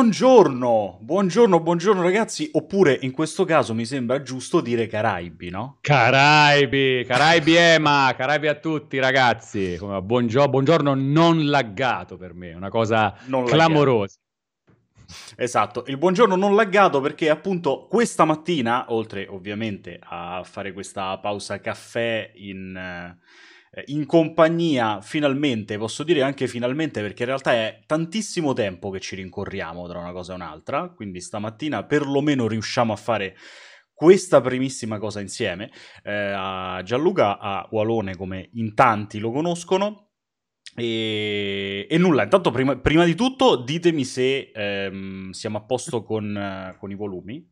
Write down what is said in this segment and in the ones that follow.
Buongiorno, buongiorno, buongiorno ragazzi, oppure in questo caso mi sembra giusto dire Caraibi, no? Caraibi, Caraibi Ema, Caraibi a tutti ragazzi. Buongiorno, buongiorno non laggato per me, una cosa non clamorosa. Esatto, il buongiorno non laggato perché appunto questa mattina, oltre ovviamente a fare questa pausa caffè in... Uh, eh, in compagnia finalmente, posso dire anche finalmente perché in realtà è tantissimo tempo che ci rincorriamo tra una cosa e un'altra, quindi stamattina perlomeno riusciamo a fare questa primissima cosa insieme. Eh, a Gianluca, a Walone come in tanti lo conoscono. E, e nulla, intanto prima, prima, di tutto ditemi se ehm, siamo a posto con, con i volumi.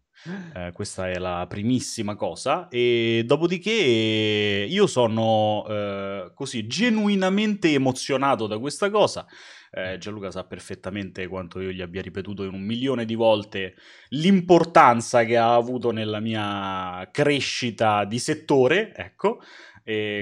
Eh, questa è la primissima cosa. E dopodiché io sono eh, così genuinamente emozionato da questa cosa. Eh, Gianluca sa perfettamente quanto io gli abbia ripetuto in un milione di volte l'importanza che ha avuto nella mia crescita di settore, ecco.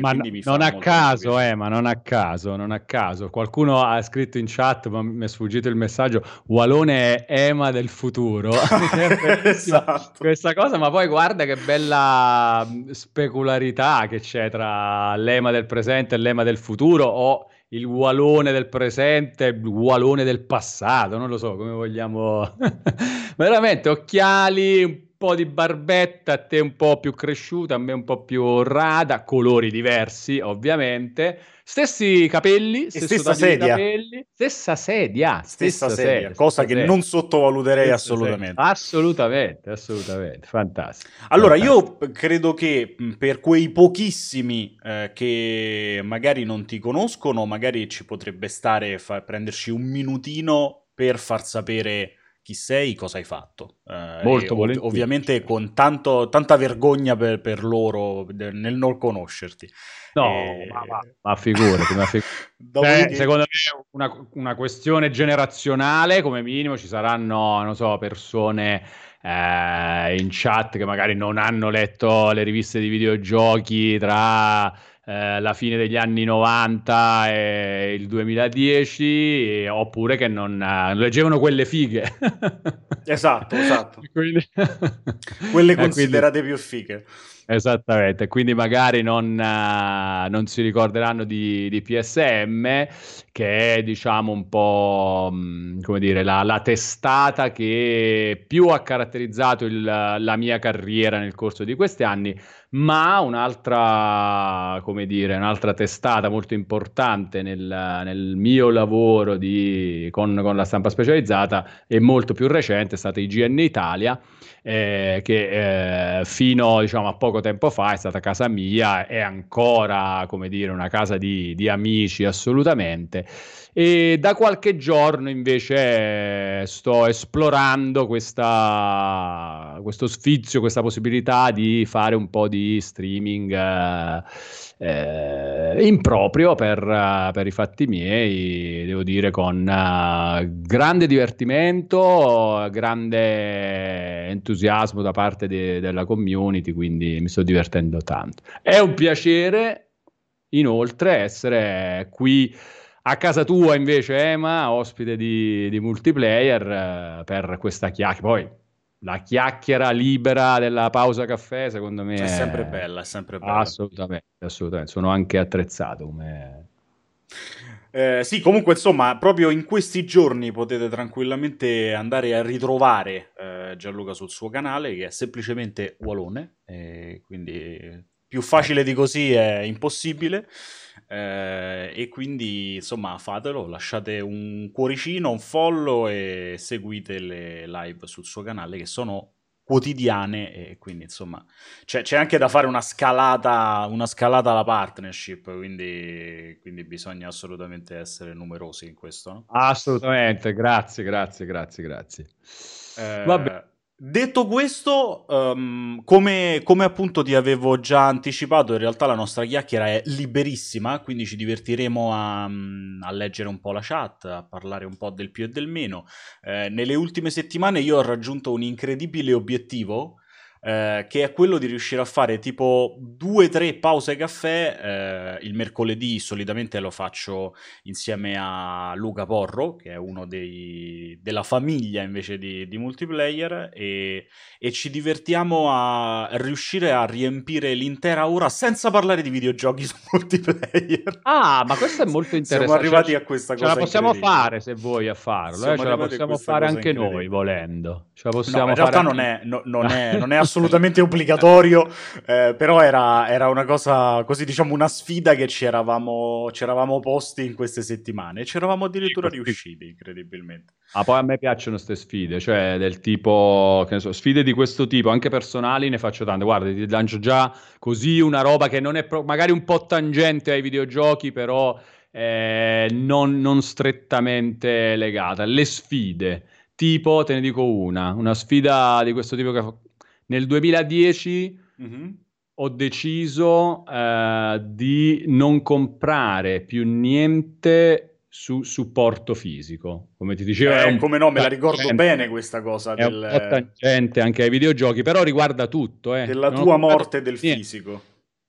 Ma non a caso, eh, ma non a caso, non a caso. Qualcuno ha scritto in chat, ma mi è sfuggito il messaggio, Walone è Ema del futuro. esatto. Questa cosa, ma poi guarda che bella specularità che c'è tra l'Ema del presente e l'Ema del futuro, o il Walone del presente il Walone del passato, non lo so come vogliamo... Veramente, occhiali, po' di barbetta, a te un po' più cresciuta, a me un po' più rada, colori diversi ovviamente, stessi capelli, stessa sedia. Capelli, stessa sedia, stessa, stessa sedia, sedia, cosa stessa che sedia. non sottovaluterei assolutamente. Assolutamente, assolutamente, fantastico. Allora, fantastico. io credo che per quei pochissimi eh, che magari non ti conoscono, magari ci potrebbe stare fa- prenderci un minutino per far sapere chi sei, cosa hai fatto. Eh, Molto ov- Ovviamente con tanto, tanta vergogna per, per, loro nel non conoscerti. No, e... ma, ma, ma figurati, ma figurati. Beh, secondo me una, una questione generazionale, come minimo, ci saranno, non so, persone... Eh, in chat che magari non hanno letto le riviste di videogiochi tra eh, la fine degli anni 90 e il 2010, e, oppure che non eh, leggevano quelle fighe. esatto, esatto. quindi... quelle considerate quindi... più fighe. Esattamente, quindi magari non, uh, non si ricorderanno di, di, PSM, che è diciamo un po' mh, mm, come dire la, la, testata che più ha caratterizzato il, la mia carriera nel corso di questi anni, ma un'altra, come dire, un'altra testata molto importante nel, nel mio lavoro di, con, con, la stampa specializzata e molto più recente è stata IGN Italia, eh, che eh, fino diciamo, a poco tempo fa è stata casa mia, è ancora, come dire, una casa di, di amici assolutamente. E da qualche giorno invece sto esplorando questa, questo sfizio, questa possibilità di fare un po' di streaming eh, improprio per, uh, per, i fatti miei, devo dire con uh, grande divertimento, grande entusiasmo da parte de- della community, quindi mi sto divertendo tanto. È un piacere inoltre essere qui a casa tua invece, Ema, ospite di, di multiplayer, eh, per questa chiacchiera. La chiacchiera libera della pausa caffè, secondo me... È sempre bella, è sempre bella. Assolutamente, assolutamente. Sono anche attrezzato come... Eh, sì, comunque insomma, proprio in questi giorni potete tranquillamente andare a ritrovare eh, Gianluca sul suo canale, che è semplicemente Walone, quindi più facile di così è impossibile. Eh, e quindi insomma fatelo, lasciate un cuoricino, un follow e seguite le live sul suo canale che sono quotidiane e quindi insomma c'è, c'è anche da fare una scalata, una scalata alla partnership quindi, quindi bisogna assolutamente essere numerosi in questo no? assolutamente grazie grazie grazie grazie eh, Vabbè. Detto questo, um, come, come, appunto ti avevo già anticipato, in realtà la nostra chiacchiera è liberissima, quindi ci divertiremo a, a leggere un po' la chat, a parlare un po' del più e del meno. Eh, nelle ultime settimane io ho raggiunto un incredibile obiettivo, eh, che è quello di riuscire a fare tipo due o tre pause caffè. Eh, il mercoledì solitamente lo faccio insieme a Luca Porro, che è uno dei, della famiglia invece di, di multiplayer, e, e, ci divertiamo a riuscire a riempire l'intera ora senza parlare di videogiochi su multiplayer. Ah, ma questo è molto interessante. Siamo arrivati a questa cosa. Ce la possiamo fare se vuoi a farlo, eh? ce la possiamo fare anche noi volendo. Ce la possiamo no, in realtà non è, no, non, è, non è assolutamente obbligatorio, eh, però era, era, una cosa così, diciamo, una sfida che ci eravamo, ci eravamo posti in queste settimane e ci eravamo addirittura riusciti, incredibilmente. Ma poi a me piacciono queste sfide, cioè del tipo, che ne so, sfide di questo tipo, anche personali, ne faccio tante. Guarda, ti lancio già così una roba che non è pro- magari un po' tangente ai videogiochi, però eh, non, non strettamente legata. Le sfide tipo, te ne dico una, una sfida di questo tipo che nel 2010 mm-hmm. ho deciso uh, di non comprare più niente su supporto fisico. Come ti dicevo, eh, un... come no, me la ricordo bene questa cosa. È del... un tangente anche ai videogiochi, però riguarda tutto. Eh. Della non tua morte del niente. fisico.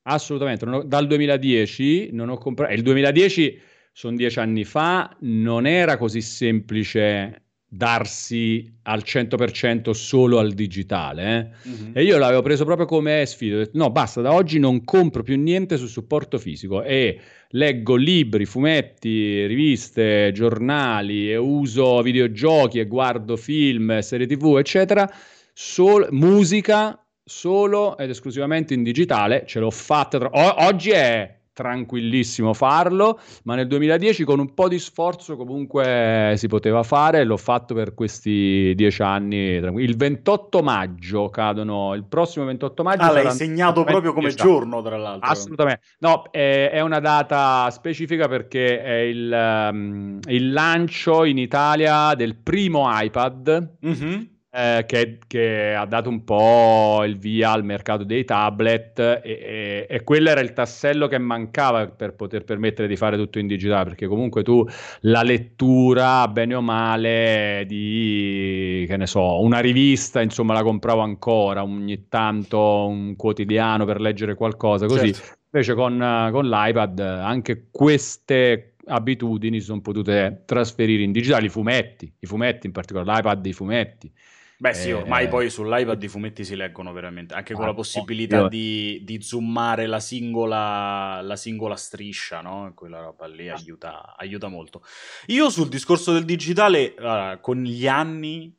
Assolutamente, ho, dal 2010 non ho comprato. Il 2010 sono dieci anni fa, non era così semplice darsi al 100% solo al digitale eh? mm-hmm. e io l'avevo preso proprio come sfida ho detto no basta da oggi non compro più niente su supporto fisico e leggo libri, fumetti, riviste, giornali e uso videogiochi e guardo film, serie tv eccetera Sol- musica solo ed esclusivamente in digitale ce l'ho fatta tra- o- oggi è tranquillissimo farlo, ma nel 2010 con un po' di sforzo comunque si poteva fare e l'ho fatto per questi dieci anni. Il 28 maggio cadono, il prossimo 28 maggio. Ah, l'hai segnato proprio come giorno, tra l'altro. Assolutamente. No, è, è una data specifica perché è il, um, il, lancio in Italia del primo iPad. Mm-hmm eh, che, che, ha dato un po' il via al mercato dei tablet e, e, e, quello era il tassello che mancava per poter permettere di fare tutto in digitale, perché comunque tu la lettura, bene o male, di, che ne so, una rivista, insomma, la compravo ancora ogni tanto, un quotidiano per leggere qualcosa, così. Certo. Invece con, con l'iPad anche queste abitudini sono potute trasferire in digitale, i fumetti, i fumetti in particolare, l'iPad, i fumetti. Beh sì, ormai eh, poi sull'iPad i fumetti si leggono veramente, anche con la possibilità io... di, di, zoomare la singola, la singola striscia, no? Quella roba lì aiuta, aiuta molto. Io sul discorso del digitale, uh, con gli anni,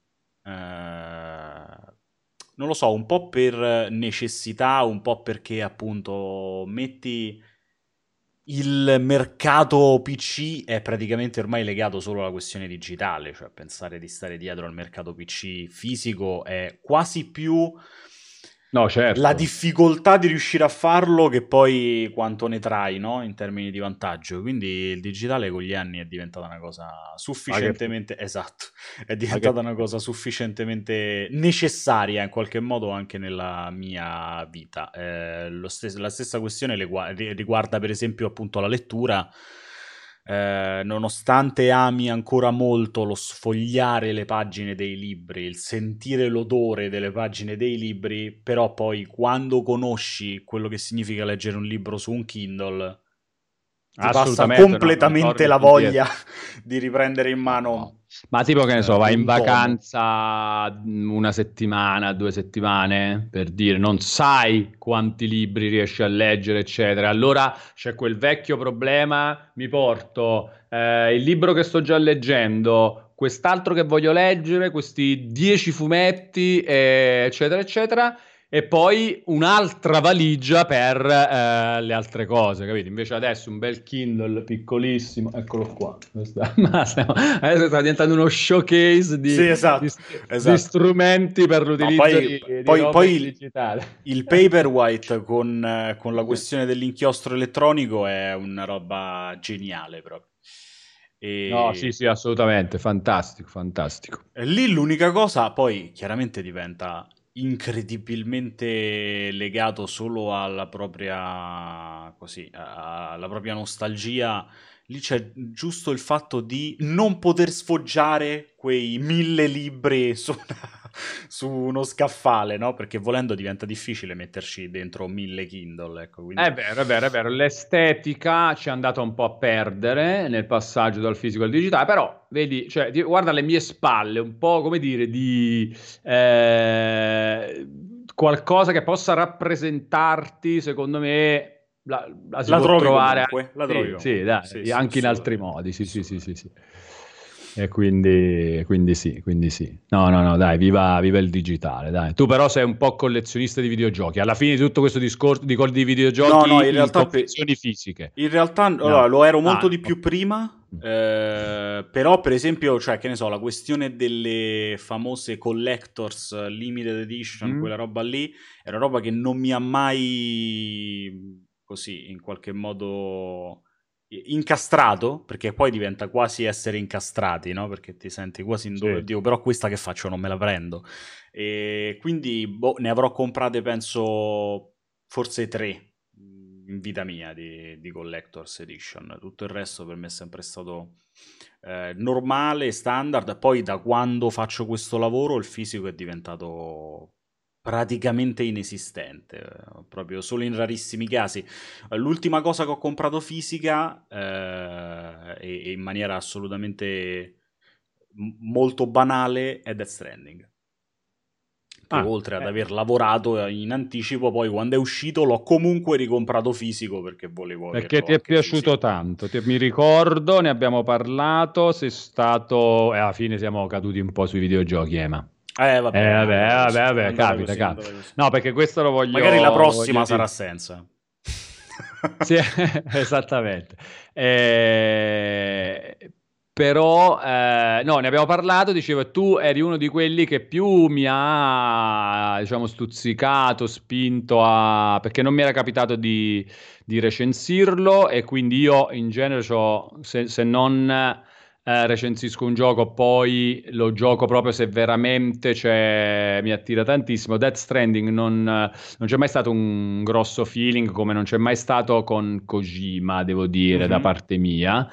uh, non lo so, un po' per necessità, un po' perché appunto metti il mercato PC è praticamente ormai legato solo alla questione digitale, cioè pensare di stare dietro al mercato PC fisico è quasi più No, certo. La difficoltà di riuscire a farlo che poi quanto ne trai, no? In termini di vantaggio. Quindi il digitale con gli anni è diventata una cosa sufficientemente... Che... Esatto, è diventata che... una cosa sufficientemente necessaria in qualche modo anche nella mia vita. Eh, stes- la stessa questione riguarda per esempio appunto la lettura eh, nonostante ami ancora molto lo sfogliare le pagine dei libri, il sentire l'odore delle pagine dei libri, però poi quando conosci quello che significa leggere un libro su un Kindle, ti passa completamente la voglia di riprendere in mano no. Ma tipo che ne so, vai in vacanza una settimana, due settimane, per dire, non sai quanti libri riesci a leggere, eccetera. Allora c'è quel vecchio problema, mi porto eh, il libro che sto già leggendo, quest'altro che voglio leggere, questi dieci fumetti, eh, eccetera, eccetera e poi un'altra valigia per eh, le altre cose, capito? Invece adesso un bel Kindle piccolissimo, eccolo qua. adesso sta diventando uno showcase di, sì, esatto, di, esatto. di strumenti per l'utilizzo no, poi, di, poi, poi il, digitale. Il Paperwhite con, con la questione dell'inchiostro elettronico è una roba geniale proprio. E... No, sì, sì, assolutamente, fantastico, fantastico. Lì l'unica cosa poi chiaramente diventa incredibilmente legato solo alla propria, così, alla propria nostalgia, lì c'è giusto il fatto di non poter sfoggiare quei mille libri su una, su uno scaffale, no? Perché volendo diventa difficile metterci dentro mille Kindle. Ecco, quindi... È vero, è vero, è vero. L'estetica ci è andata un po' a perdere nel passaggio dal fisico al digitale, però vedi, cioè, guarda le mie spalle, un po' come dire di eh, qualcosa che possa rappresentarti, secondo me. La, la la può trovare comunque, la trovi sì, sì, dai, sì, anche in altri modi. Sì, sì, sì, sì, sì. E quindi, quindi, sì, quindi sì. No, no, no, dai, viva, viva, il digitale, dai. Tu però sei un po' collezionista di videogiochi. Alla fine di tutto questo discorso di, di videogiochi, no, no, in realtà collezioni fisiche. In realtà no. allora, lo ero molto ah, di più prima, eh, però per esempio, cioè, che ne so, la questione delle famose collectors limited edition, mm. quella roba lì, era roba che non mi ha mai così in qualche modo incastrato, perché poi diventa quasi essere incastrati, no? Perché ti senti quasi in dove, sì. Dio, però questa che faccio non me la prendo. E quindi boh, ne avrò comprate, penso, forse tre in vita mia di, di Collector's Edition. Tutto il resto per me è sempre stato eh, normale, standard. Poi da quando faccio questo lavoro il fisico è diventato praticamente inesistente, proprio solo in rarissimi casi. L'ultima cosa che ho comprato fisica eh, e, in maniera assolutamente molto banale è Death Stranding. Che ah, oltre ad eh. aver lavorato in anticipo, poi quando è uscito l'ho comunque ricomprato fisico perché volevo. Perché ti è piaciuto fisico. tanto, ti, mi ricordo, ne abbiamo parlato, sei stato. E alla fine siamo caduti un po' sui videogiochi, Ema. Eh, vabbè, eh, vabbè, vabbè, vabbè capita, così, capita. No, perché questo lo voglio... Magari la prossima sarà senza. sì, esattamente. Eh, però, eh, no, ne abbiamo parlato, dicevo, tu eri uno di quelli che più mi ha, diciamo, stuzzicato, spinto a... perché non mi era capitato di, di recensirlo e quindi io in genere, se, se non eh, recensisco un gioco, poi lo gioco proprio se veramente mi attira tantissimo. Death Stranding non, non, c'è mai stato un grosso feeling come non c'è mai stato con Kojima, devo dire, mm-hmm. da mhm. parte mia.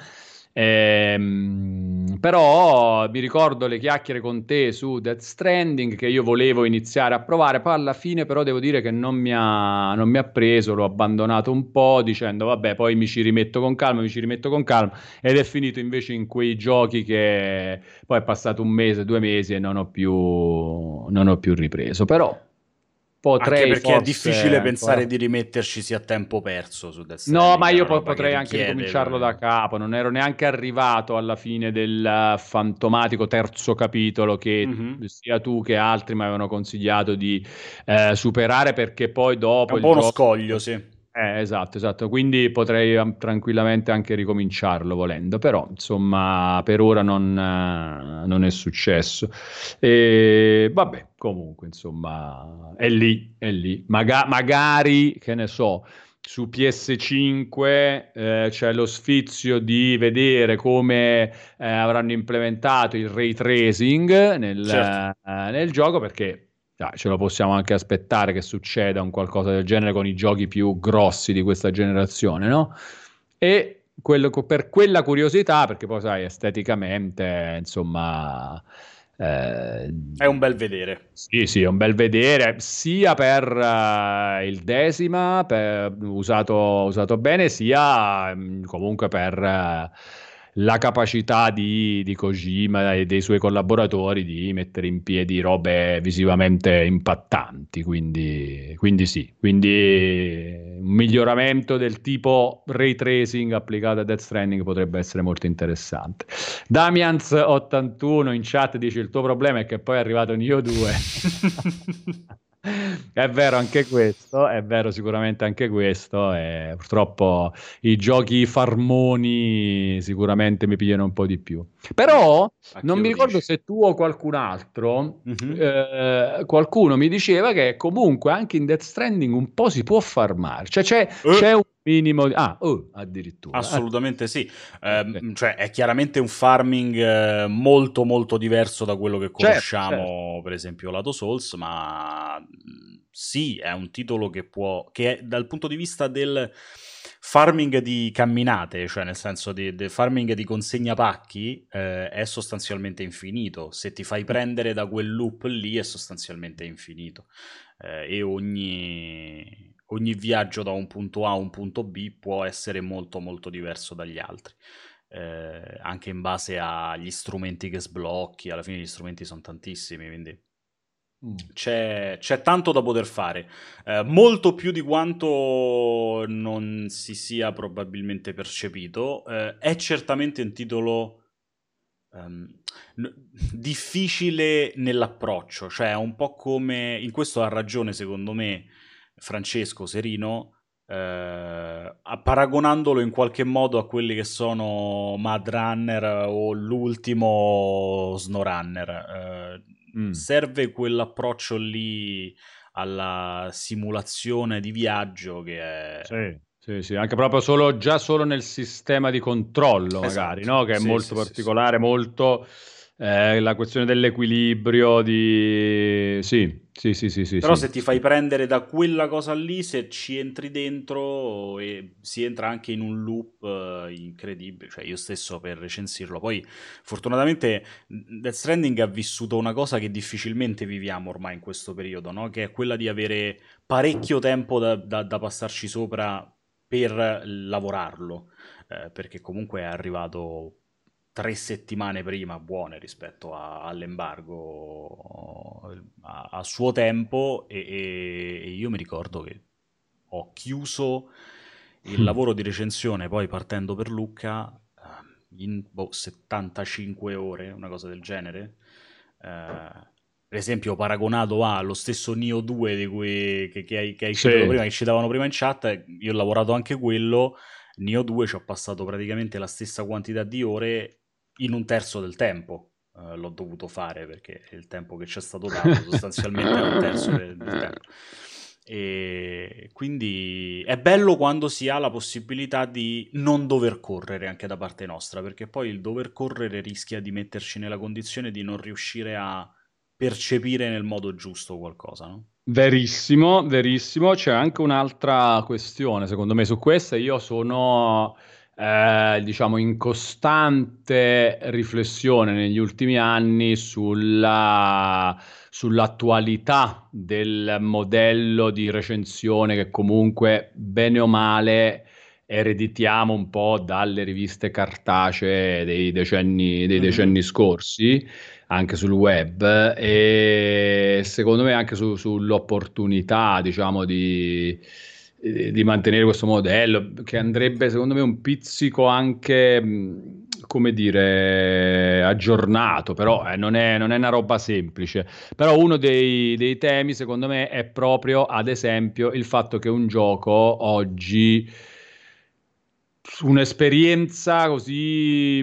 Ehm, però mi ricordo le chiacchiere con te su Death Stranding che io volevo iniziare a provare, poi alla fine però devo dire che non mi ha, non mi ha preso, l'ho abbandonato un po' dicendo vabbè poi mi ci rimetto con calma, mi ci rimetto con calma. Ed è finito invece in quei giochi che poi è passato un mese, due mesi e non ho più, non ho più ripreso, però potrei anche perché forse, è difficile pensare di rimetterci a tempo perso su Death No, ma io po- potrei anche ricominciarlo da capo, non ero neanche arrivato alla fine del fantomatico terzo capitolo che mm-hmm. sia tu che altri mi avevano consigliato di eh, superare perché poi dopo... È un po' uno gioco... scoglio, sì. Eh, esatto, esatto, quindi potrei tranquillamente anche ricominciarlo volendo, però insomma per ora non, uh, non è successo. E vabbè, comunque insomma è lì, è lì. Maga- magari, che ne so, su PS5 eh, c'è lo sfizio di vedere come eh, avranno implementato il ray tracing nel, certo. uh, nel gioco perché dai, ce lo possiamo anche aspettare che succeda un qualcosa del genere con i giochi più grossi di questa generazione, no? E quello, per quella curiosità, perché poi sai, esteticamente, insomma... Eh, è un bel vedere. Sì, sì, è un bel vedere, sia per uh, il decima, per, usato, usato, bene, sia um, comunque per... Uh, la capacità di, di, Kojima e dei suoi collaboratori di mettere in piedi robe visivamente impattanti. Quindi, quindi sì, quindi un miglioramento del tipo ray tracing applicato a Death Stranding potrebbe essere molto interessante. Damians81 in chat dice il tuo problema è che poi è arrivato Nio 2. È vero anche questo, è vero sicuramente anche questo. E purtroppo i giochi farmoni sicuramente mi pigliano un po' di più. Però non mi ricordo dici? se tu o qualcun altro, mm-hmm. eh, qualcuno mi diceva che comunque anche in Death Stranding un po' si può farmare. Cioè c'è, uh. c'è un minimo di... Ah, oh, addirittura. Assolutamente sì. Eh, okay. Cioè è chiaramente un farming eh, molto molto diverso da quello che certo, conosciamo, certo, certo. per esempio, lato Souls, ma sì, è un titolo che può, che è, dal punto di vista del farming di camminate, cioè nel senso di farming di consegna pacchi, eh, è sostanzialmente infinito. Se ti fai prendere da quel loop lì è sostanzialmente infinito. Eh, e ogni, ogni viaggio da un punto A a un punto B può essere molto molto diverso dagli altri. Eh, anche in base agli strumenti che sblocchi, alla fine gli strumenti sono tantissimi, quindi Mm. C'è, c'è, tanto da poter fare, eh, molto più di quanto non si sia probabilmente percepito. Eh, è certamente un titolo um, n- difficile nell'approccio, cioè è un po' come, in questo ha ragione secondo me Francesco Serino, eh, paragonandolo in qualche modo a quelli che sono Mad Runner o l'ultimo SnowRunner. Eh, mm. serve quell'approccio lì alla simulazione di viaggio che è... Sì. Sì, sì, anche proprio solo, già solo nel sistema di controllo, esatto. magari, no? che è sì, molto particolare, molto eh, la questione dell'equilibrio, di... Sì, sì, sì, sì. sì Però sì. se ti fai prendere da quella cosa lì, se ci entri dentro e si entra anche in un loop uh, incredibile, cioè io stesso per recensirlo. Poi fortunatamente Death Stranding ha vissuto una cosa che difficilmente viviamo ormai in questo periodo, no? che è quella di avere parecchio tempo da, da, da passarci sopra per lavorarlo, eh, perché comunque è arrivato tre settimane prima buone rispetto a, all'embargo a, a, suo tempo e, e, e, io mi ricordo che ho chiuso il mm. lavoro di recensione poi partendo per Lucca ehm, in boh, 75 ore, una cosa del genere. Eh, per esempio, paragonato allo stesso Nio 2 di cui, che, che hai, che hai sì. prima, che ci davano prima in chat, io ho lavorato anche quello. Nio 2 ci ho passato praticamente la stessa quantità di ore in un terzo del tempo uh, l'ho dovuto fare perché il tempo che ci è stato dato sostanzialmente è un terzo del, del tempo. E quindi è bello quando si ha la possibilità di non dover correre anche da parte nostra, perché poi il dover correre rischia di metterci nella condizione di non riuscire a percepire nel modo giusto qualcosa, no? Verissimo, verissimo. C'è anche un'altra questione, secondo me, su questa. Io sono eh, diciamo, in costante riflessione negli ultimi anni sulla, sull'attualità del modello di recensione che comunque, bene o male, ereditiamo un po' dalle riviste cartacee dei decenni, dei mm-hmm. decenni scorsi, anche sul web, e secondo me anche su, sull'opportunità, diciamo, di di mantenere questo modello che andrebbe secondo me un pizzico anche come dire aggiornato però eh, non, è, non, è, una roba semplice. Però uno dei, dei, temi secondo me è proprio ad esempio il fatto che un gioco oggi un'esperienza così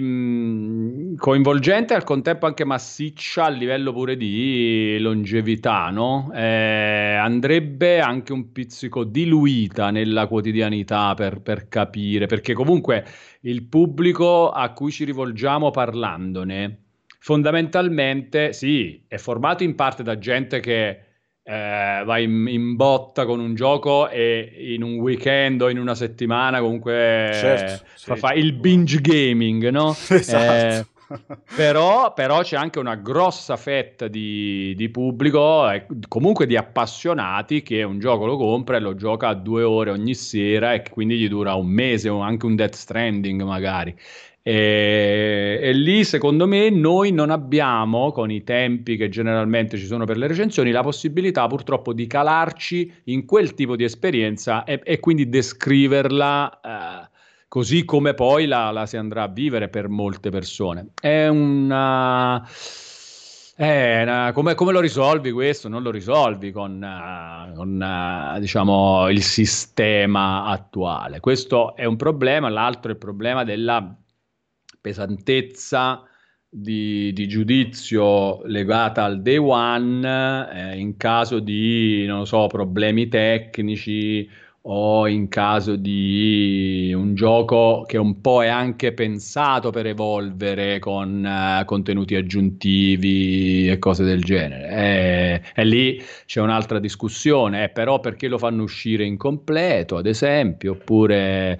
coinvolgente e al contempo anche massiccia a livello pure di longevità, no? Eh, andrebbe anche un pizzico diluita nella quotidianità per, per capire, perché comunque il pubblico a cui ci rivolgiamo parlandone fondamentalmente sì, è formato in parte da gente che eh, vai in, in, botta con un gioco e in un weekend o in una settimana comunque certo, fa, sì, fa il binge gaming, no? Esatto. Eh, però, però, c'è anche una grossa fetta di, di pubblico, eh, comunque di appassionati, che un gioco lo compra e lo gioca a due ore ogni sera e quindi gli dura un mese o anche un Death Stranding magari. E, e, lì, secondo me, noi non abbiamo, con i tempi che generalmente ci sono per le recensioni, la possibilità purtroppo di calarci in quel tipo di esperienza e, e quindi descriverla eh, così come poi la, la, si andrà a vivere per molte persone. È una. È una come, come, lo risolvi questo? Non lo risolvi con, uh, con uh, diciamo, il sistema attuale. Questo è un problema. L'altro è il problema della pesantezza di, di, giudizio legata al day one eh, in caso di, non so, problemi tecnici o in caso di un gioco che un po' è anche pensato per evolvere con uh, contenuti aggiuntivi e cose del genere. E, e lì c'è un'altra discussione, eh, però perché lo fanno uscire incompleto, ad esempio, oppure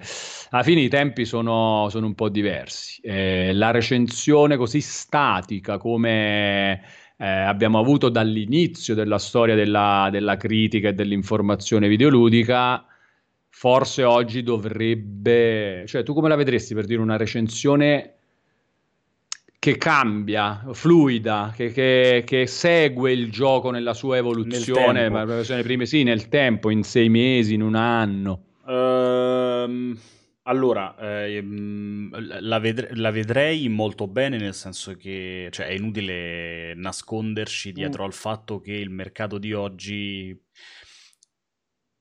alla fine i tempi sono, sono un po' diversi. Eh, la recensione così statica come eh, abbiamo avuto dall'inizio della storia della, della critica e dell'informazione videoludica forse oggi dovrebbe... Cioè, tu come la vedresti per dire una recensione che cambia, fluida, che, che, che segue il gioco nella sua evoluzione, ma le prime sì, nel tempo, in sei mesi, in un anno? Um, allora, eh, la, vedre- la, vedrei molto bene, nel senso che cioè, è inutile nasconderci dietro mm. al fatto che il mercato di oggi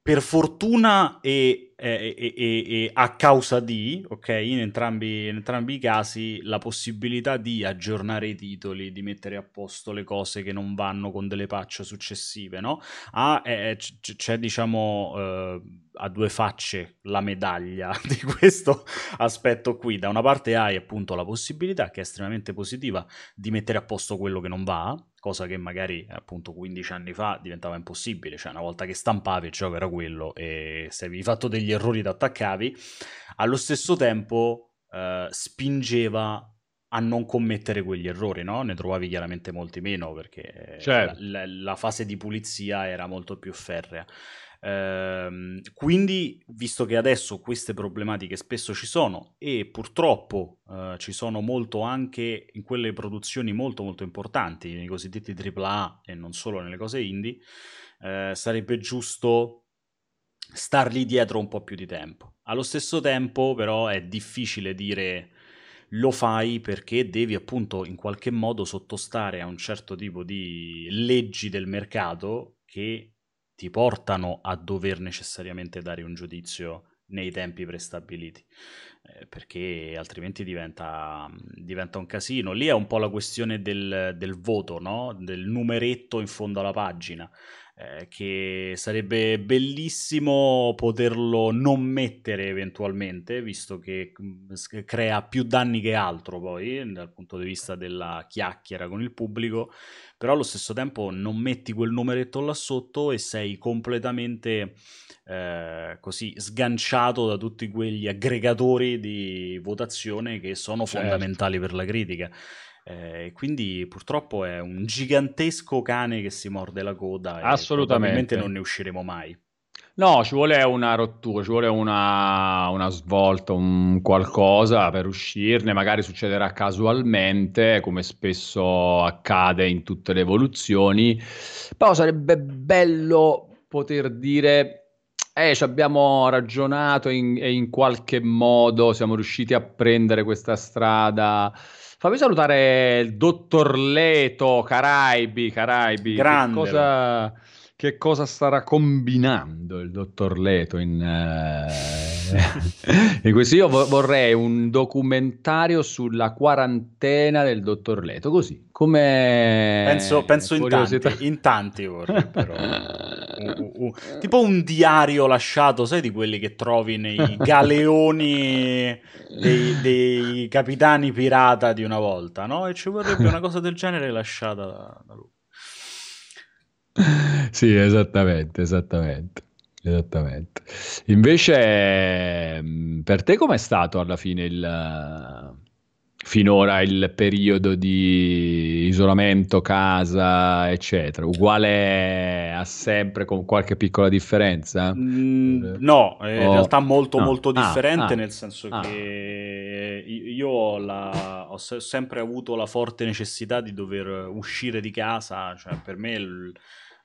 per fortuna e, e, e, e, a causa di, ok, in entrambi, in entrambi, i casi, la possibilità di aggiornare i titoli, di mettere a posto le cose che non vanno con delle patch successive, no? Ah, eh, c- c'è, diciamo, eh, a due facce la medaglia di questo aspetto qui. Da una parte hai appunto la possibilità, che è estremamente positiva, di mettere a posto quello che non va, cosa che magari appunto 15 anni fa diventava impossibile, cioè una volta che stampavi il gioco era quello e se avevi fatto degli errori ti attaccavi, allo stesso tempo eh, spingeva a non commettere quegli errori, no? Ne trovavi chiaramente molti meno perché certo. la, la, la, fase di pulizia era molto più ferrea. Ehm, quindi, visto che adesso queste problematiche spesso ci sono e purtroppo eh, ci sono molto anche in quelle produzioni molto molto importanti, nei cosiddetti AAA e non solo nelle cose indie, eh, sarebbe giusto stargli dietro un po' più di tempo. Allo stesso tempo, però, è difficile dire lo fai perché devi appunto in qualche modo sottostare a un certo tipo di leggi del mercato che ti portano a dover necessariamente dare un giudizio nei tempi prestabiliti, eh, perché altrimenti diventa, diventa, un casino. Lì è un po' la questione del, del voto, no? del numeretto in fondo alla pagina. Eh, che sarebbe bellissimo poterlo non mettere eventualmente, visto che mm, crea più danni che altro poi dal punto di vista della chiacchiera con il pubblico, però allo stesso tempo non metti quel numeretto là sotto e sei completamente eh, così sganciato da tutti quegli aggregatori di votazione che sono certo. fondamentali per la critica. Eh, quindi purtroppo è un gigantesco cane che si morde la coda e Assolutamente. non ne usciremo mai. No, ci vuole una rottura, ci vuole una, una, svolta, un qualcosa per uscirne, magari succederà casualmente, come spesso accade in tutte le evoluzioni, però sarebbe bello poter dire, eh, ci abbiamo ragionato e in, in qualche modo siamo riusciti a prendere questa strada Fammi salutare il dottor Leto Caraibi. Caraibi. Grande. Che cosa, che cosa starà combinando il dottor Leto in, uh, in questo? Io vorrei un documentario sulla quarantena del dottor Leto, così come penso, penso in, tanti, in tanti vorrei però uh, uh, uh, tipo un diario lasciato sai di quelli che trovi nei galeoni dei, dei, capitani pirata di una volta no? e ci vorrebbe una cosa del genere lasciata da, da lui sì esattamente esattamente esattamente invece mm, per te com'è stato alla fine il finora il periodo di isolamento, casa, eccetera? Uguale a sempre con qualche piccola differenza? Mm, no, in oh, realtà molto no. molto ah, differente, ah, nel senso ah. che io ho, la, ho, sempre avuto la forte necessità di dover uscire di casa, cioè per me l-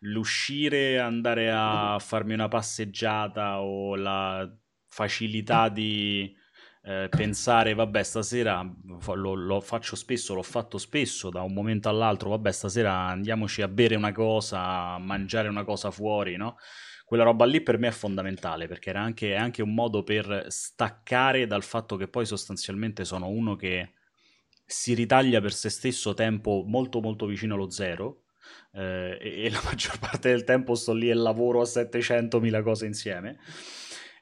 l'uscire, andare a farmi una passeggiata o la facilità di eh, pensare, vabbè, stasera lo, lo, faccio spesso, l'ho fatto spesso da un momento all'altro, vabbè, stasera andiamoci a bere una cosa, a mangiare una cosa fuori, no? Quella roba lì per me è fondamentale perché era anche, anche un modo per staccare dal fatto che poi sostanzialmente sono uno che si ritaglia per se stesso tempo molto molto vicino allo zero eh, e, e, la maggior parte del tempo sto lì e lavoro a 700.000 cose insieme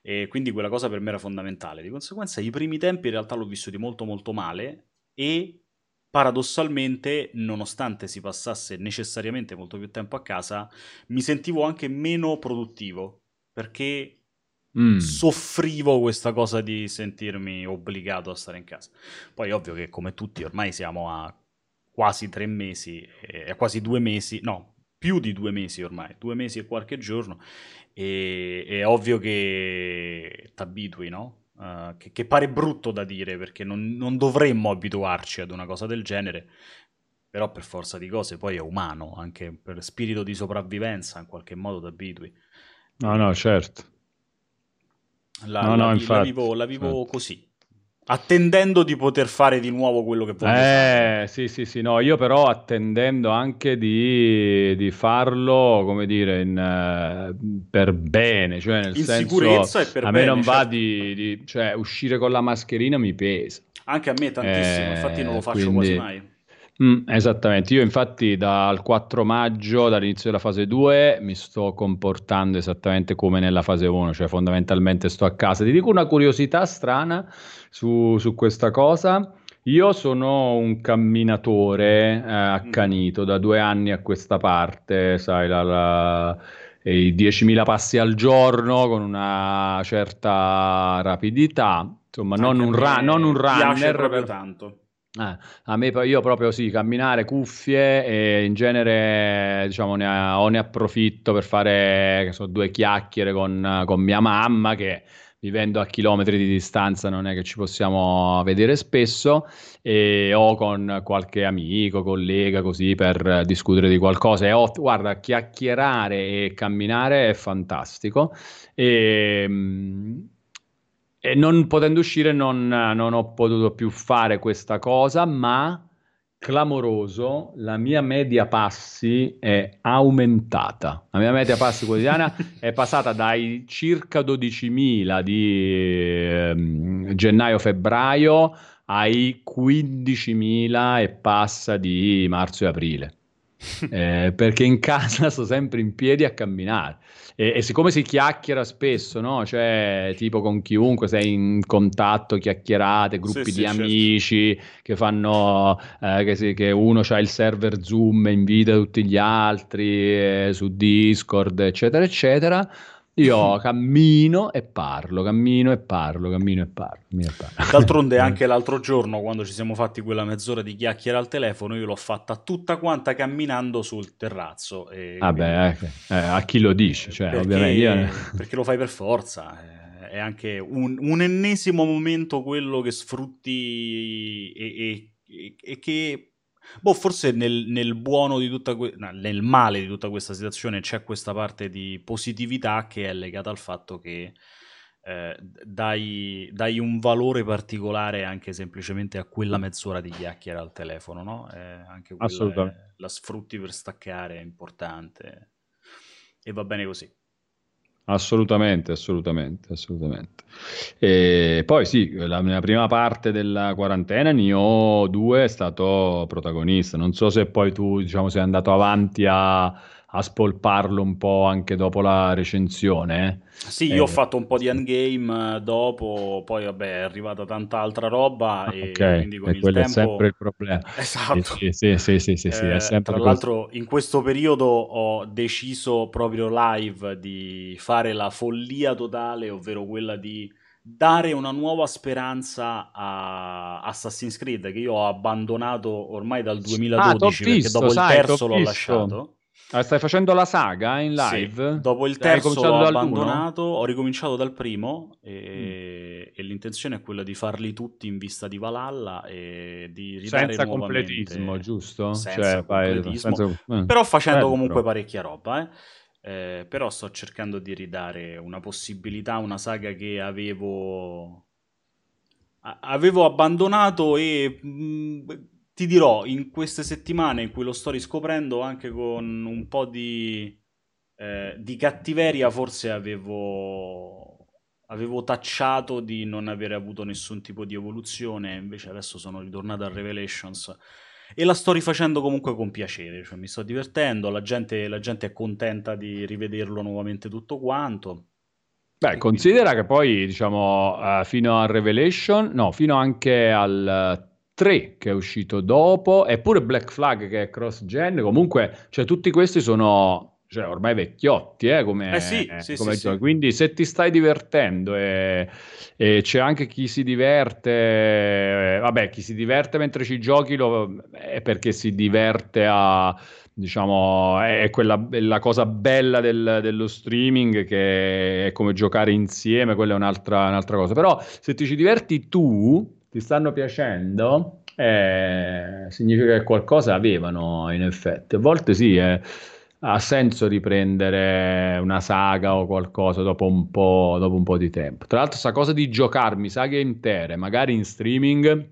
E quindi quella cosa per me era fondamentale. Di conseguenza i primi tempi in realtà l'ho vissuti molto molto male e paradossalmente, nonostante si passasse necessariamente molto più tempo a casa, mi sentivo anche meno produttivo perché mm. soffrivo questa cosa di sentirmi obbligato a stare in casa. Poi ovvio che come tutti ormai siamo a quasi tre mesi, eh, quasi due mesi, no, più di due mesi ormai, due mesi e qualche giorno, e è ovvio che t'abitui, no? Uh, che, che, pare brutto da dire perché non, non, dovremmo abituarci ad una cosa del genere, però per forza di cose poi è umano, anche per spirito di sopravvivenza in qualche modo t'abitui. No, no, certo. La, no, la, no, la, infatti, la vivo, la vivo certo. così, attendendo di poter fare di nuovo quello che voglio eh, fare. Sì, sì, sì, no, io però attendendo anche di, di farlo, come dire, in, uh, per bene, cioè nel in senso, sicurezza e per a bene, me non certo. va di, di, cioè uscire con la mascherina mi pesa. Anche a me tantissimo, eh, infatti non lo faccio quindi... quasi mai. Mm, esattamente, io infatti dal 4 maggio, dall'inizio della fase 2, mi sto comportando esattamente come nella fase 1, cioè fondamentalmente sto a casa. Ti dico una curiosità strana su, su questa cosa. Io sono un camminatore eh, accanito da due anni a questa parte, sai, la, la, i 10.000 passi al giorno con una certa rapidità, insomma, non un, ra- non un, runner. proprio tanto. Eh, a me io proprio sì, camminare, cuffie e in genere diciamo ne, o ne approfitto per fare so, due chiacchiere con, con, mia mamma che vivendo a chilometri di distanza non è che ci possiamo vedere spesso e, o con qualche amico, collega così per discutere di qualcosa. E ho, guarda chiacchierare e camminare è fantastico. E, e non potendo uscire non, non ho potuto più fare questa cosa, ma clamoroso, la mia media passi è aumentata. La mia media passi quotidiana è passata dai circa 12.000 di eh, gennaio-febbraio ai 15.000 e passa di marzo e aprile. Eh, perché in casa sto sempre in piedi a camminare. E, e, siccome si chiacchiera spesso, no? Cioè, tipo con chiunque sei in contatto, chiacchierate, gruppi sì, di sì, amici certo. che fanno, eh, che, si, che, uno ha il server Zoom e invita tutti gli altri eh, su Discord, eccetera, eccetera io cammino e parlo, cammino e parlo, cammino e parlo. Cammino e parlo. D'altronde anche l'altro giorno, quando ci siamo fatti quella mezz'ora di chiacchiere al telefono, io l'ho fatta tutta quanta camminando sul terrazzo. E Vabbè, quindi... eh, a chi lo dici? Cioè, perché, ovviamente io... perché lo fai per forza. Eh, è anche un, un, ennesimo momento quello che sfrutti e, e, e, e che Boh, forse nel, nel buono di tutta que- no, nel male di tutta questa situazione c'è questa parte di positività che è legata al fatto che eh, dai, dai, un valore particolare anche semplicemente a quella mezz'ora di chiacchiera al telefono, no? Eh, anche quella la sfrutti per staccare, è importante e va bene così. Assolutamente, assolutamente, assolutamente. E poi sì, la, nella prima parte della quarantena Nio 2 è stato protagonista. Non so se poi tu, diciamo, sei andato avanti a, a spolparlo un po' anche dopo la recensione. Eh? Sì, io ho fatto un po' di endgame dopo, poi vabbè è arrivata tanta altra roba ah, e okay. quindi con e il quello tempo... è sempre il problema. Esatto. Sì, sì, sì, sì, sì, sì eh, è sempre Tra l'altro in questo periodo ho deciso proprio live di fare la follia totale, ovvero quella di dare una nuova speranza a Assassin's Creed che io ho abbandonato ormai dal 2012 ah, visto, perché dopo sai, il terzo l'ho visto. lasciato. Ah, stai facendo la saga in live? Sì. Dopo il terzo l'ho abbandonato, ho ricominciato dal primo e, mm. e, l'intenzione è quella di farli tutti in vista di Valhalla e di ridare Senza nuovamente... completismo, giusto? Senza cioè, completismo, senza... però facendo Bello, comunque parecchia roba, eh. Eh, però sto cercando di ridare una possibilità a una saga che avevo avevo abbandonato e mh, mm, ti dirò, in queste settimane in cui lo sto riscoprendo anche con un po' di, eh, di cattiveria, forse avevo, avevo tacciato di non avere avuto nessun tipo di evoluzione, invece adesso sono ritornato a Revelations e la sto rifacendo comunque con piacere, cioè mi sto divertendo, la gente, la gente è contenta di rivederlo nuovamente tutto quanto. Beh, considera che poi, diciamo, uh, fino a Revelation, no, fino anche al 3 che è uscito dopo, eppure Black Flag che è cross-gen, comunque, cioè tutti questi sono cioè, ormai vecchiotti, eh, come, eh sì, sì, come sì, quindi se ti stai divertendo e, e, c'è anche chi si diverte, eh, vabbè, chi si diverte mentre ci giochi lo, è perché si diverte a, diciamo, è quella è la cosa bella del, dello streaming che è come giocare insieme, quella è un'altra, un'altra cosa, però se ti ci diverti tu, ti stanno piacendo, eh, significa che qualcosa avevano in effetti, a volte sì, eh ha senso riprendere una saga o qualcosa dopo un po', dopo un po di tempo. Tra l'altro, sta cosa di giocarmi saghe intere, magari in streaming,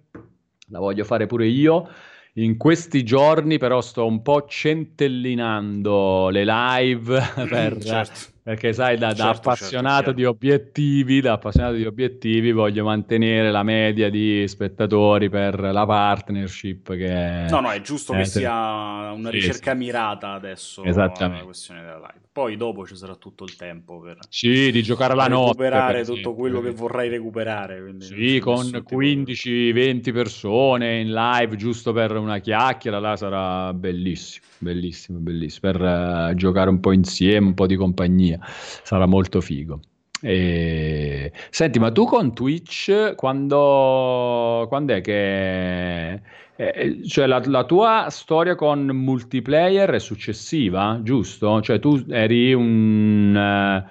la voglio fare pure io. In questi giorni, però, sto un po' centellinando le live per, certo perché sai, da, da certo, certo appassionato certo, di obiettivi, da appassionato di obiettivi, voglio mantenere la media di spettatori per la partnership. Che no, no, è giusto è, che sia una sì, ricerca sì. mirata adesso Esattamente. la questione della live. Poi dopo ci sarà tutto il tempo per sì, di giocare la notte. Recuperare tutto quello che vorrai recuperare. Sì, con 15-20 persone in live giusto per una chiacchiera, là sarà bellissimo, bellissimo, bellissimo. Per uh, giocare un po' insieme, un po' di compagnia. Sarà molto figo. E... Senti, ma tu con Twitch quando, quando è che eh, eh, cioè la, la, tua storia con multiplayer è successiva, giusto? Cioè tu eri un uh,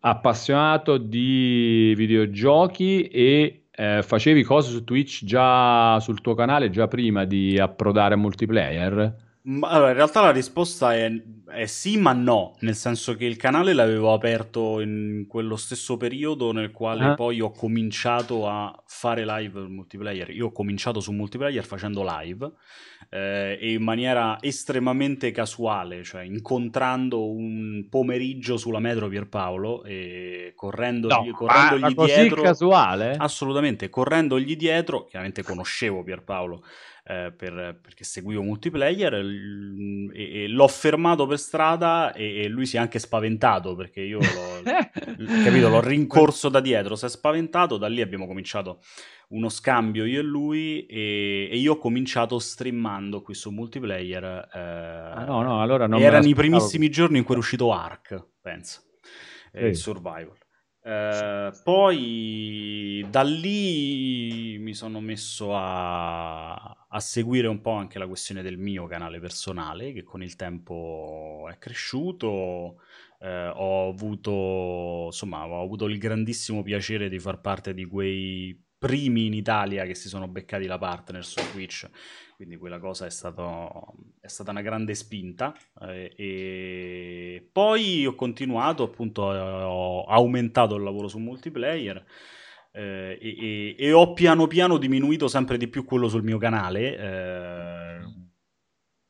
appassionato di videogiochi e uh, facevi cose su Twitch già sul tuo canale già prima di approdare a multiplayer? Allora, in realtà la risposta è, è, sì, ma no, nel senso che il canale l'avevo aperto in quello stesso periodo nel quale ah. poi ho cominciato a fare live multiplayer. Io ho cominciato su multiplayer facendo live eh, e in maniera estremamente casuale, cioè incontrando un pomeriggio sulla metro Pierpaolo e correndogli, no, correndogli ma, ma dietro. casuale? Assolutamente, correndogli dietro, chiaramente conoscevo Pierpaolo eh, per, perché seguivo multiplayer e, e, l'ho fermato per strada e, e, lui si è anche spaventato perché io l'ho, capito, l'ho rincorso da dietro, si è spaventato, da lì abbiamo cominciato uno scambio io e lui e, io ho cominciato streamando qui su multiplayer. Eh, ah, no, no, allora non erano i primissimi giorni in cui è uscito Ark, penso, eh, il survival. Eh, poi da lì mi sono messo a, a, seguire un po' anche la questione del mio canale personale, che con il tempo è cresciuto. Eh, ho avuto insomma ho avuto il grandissimo piacere di far parte di quei primi in Italia che si sono beccati la partner su Twitch quindi quella cosa è, stato, è stata una grande spinta eh, e poi ho continuato appunto ho aumentato il lavoro su multiplayer eh, e, e, ho piano piano diminuito sempre di più quello sul mio canale eh,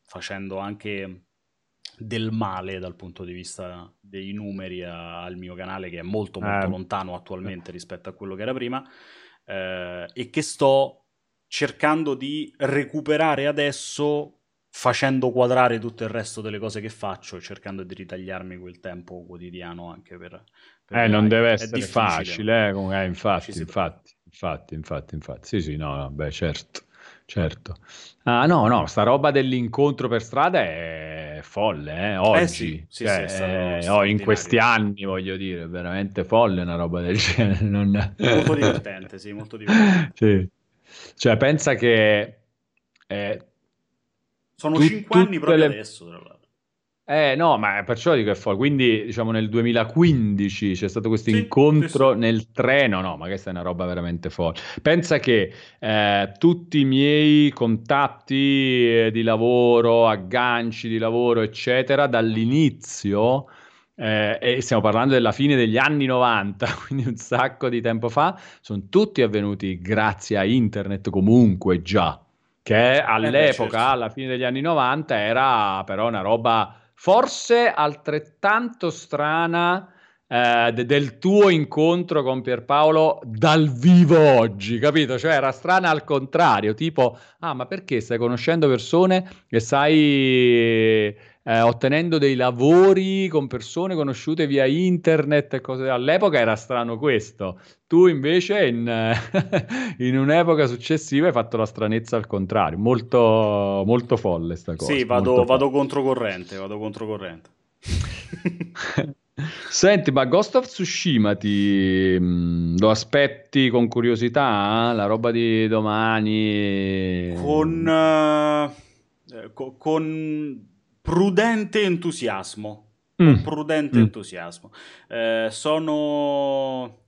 facendo anche del male dal punto di vista dei numeri al mio canale che è molto molto eh. lontano attualmente rispetto a quello che era prima eh, e che sto cercando di recuperare adesso facendo quadrare tutto il resto delle cose che faccio, cercando di ritagliarmi quel tempo quotidiano anche per... per eh, non deve essere facile, eh, eh, infatti, infatti, infatti, infatti, infatti, sì, sì, no, no, beh, certo, certo. Ah, no, no, sta roba dell'incontro per strada è folle, eh, oggi, eh sì, sì, cioè, sì, eh, oh, in questi anni, voglio dire, veramente folle una roba del genere. Non... Molto divertente, sì, molto divertente. sì. Cioè, pensa che... Eh, Sono tu, 5 anni proprio le... adesso, tra l'altro. Eh no, ma perciò dico che fa. Quindi, diciamo, nel 2015 c'è stato questo sì, incontro sì, nel treno. No, ma questa è una roba veramente forte. Pensa che eh, tutti i miei contatti eh, di lavoro, agganci di lavoro, eccetera, dall'inizio eh, e stiamo parlando della fine degli anni 90, quindi un sacco di tempo fa, sono tutti avvenuti grazie a internet comunque già, che eh all'epoca, certo. alla fine degli anni 90, era però una roba forse altrettanto strana eh, de- del tuo incontro con Pierpaolo dal vivo oggi, capito? Cioè era strana al contrario, tipo, ah ma perché stai conoscendo persone e sai eh, ottenendo dei lavori con persone conosciute via internet e cose all'epoca era strano questo. Tu invece in, in un'epoca successiva hai fatto la stranezza al contrario, molto, molto folle sta cosa. Sì, vado, vado controcorrente, vado controcorrente. Senti, ma Ghost of Tsushima ti mh, mm, lo aspetti con curiosità? La roba di domani? Con, uh, co- con prudente entusiasmo. Mm. Prudente mm. entusiasmo. Uh, sono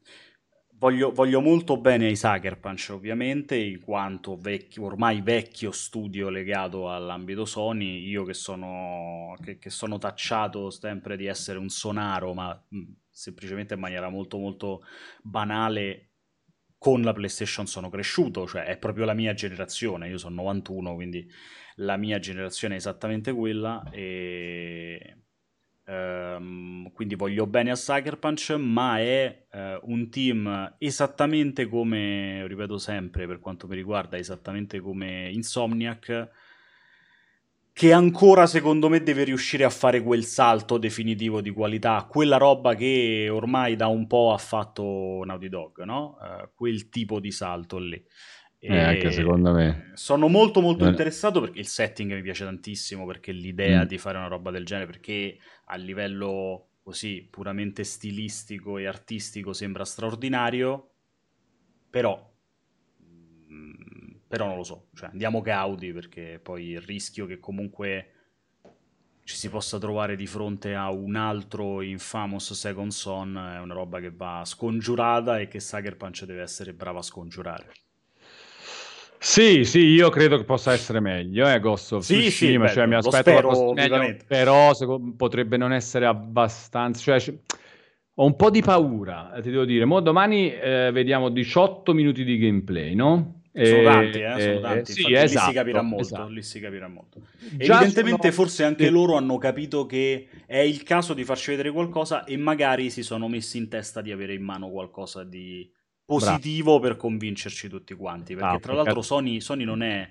Voglio, voglio, molto bene ai Sucker Punch, ovviamente, in quanto vecchio, ormai vecchio studio legato all'ambito Sony. Io che sono, che, che sono tacciato sempre di essere un sonaro, ma mh, semplicemente in maniera molto, molto banale. Con la PlayStation sono cresciuto, cioè è proprio la mia generazione. Io sono 91, quindi la mia generazione è esattamente quella. E Um, quindi voglio bene a Sucker Punch, ma è uh, un team esattamente come, ripeto sempre per quanto mi riguarda, esattamente come Insomniac, che ancora secondo me deve riuscire a fare quel salto definitivo di qualità, quella roba che ormai da un po' ha fatto Naughty Dog, no? Uh, quel tipo di salto lì. Eh, anche secondo me. Sono molto molto interessato perché il setting mi piace tantissimo, perché l'idea mm. di fare una roba del genere, perché a livello così puramente stilistico e artistico sembra straordinario, però mm, però non lo so, cioè andiamo cauti perché poi il rischio che comunque ci si possa trovare di fronte a un altro infamous Second Son è una roba che va scongiurata e che Sucker Punch deve essere brava a scongiurare. Sì, sì, io credo che possa essere meglio, eh, Ghost of sì, Tsushima, sì, cioè, mi aspetto spero, meglio, però secondo, potrebbe non essere abbastanza, cioè, ho un po' di paura, eh, ti devo dire. Mo domani eh, vediamo 18 minuti di gameplay, no? Sono tanti, eh, sono tanti. Sì, esatto, lì si esatto, capirà molto, esatto. lì si capirà molto. Evidentemente sono... forse anche sì. loro hanno capito che è il caso di farci vedere qualcosa e magari si sono messi in testa di avere in mano qualcosa di positivo Bravo. per convincerci tutti quanti. Perché ah, tra l'altro Sony, Sony non è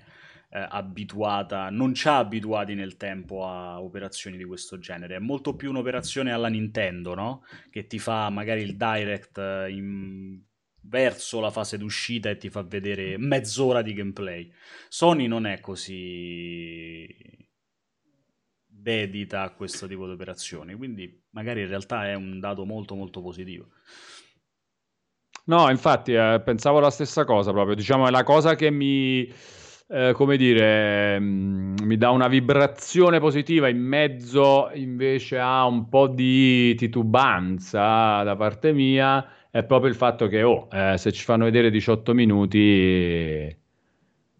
eh, abituata, non ci ha abituati nel tempo a operazioni di questo genere. È molto più un'operazione alla Nintendo, no? Che ti fa magari il direct eh, in... verso la fase d'uscita e ti fa vedere mezz'ora di gameplay. Sony non è così dedita a questo tipo di operazioni, quindi magari in realtà è un dato molto molto positivo. No, infatti, eh, pensavo la stessa cosa proprio. Diciamo, è la cosa che mi, eh, come dire, mh, mm, mi dà una vibrazione positiva in mezzo invece a un po' di titubanza da parte mia. È proprio il fatto che, oh, eh, se ci fanno vedere 18 minuti,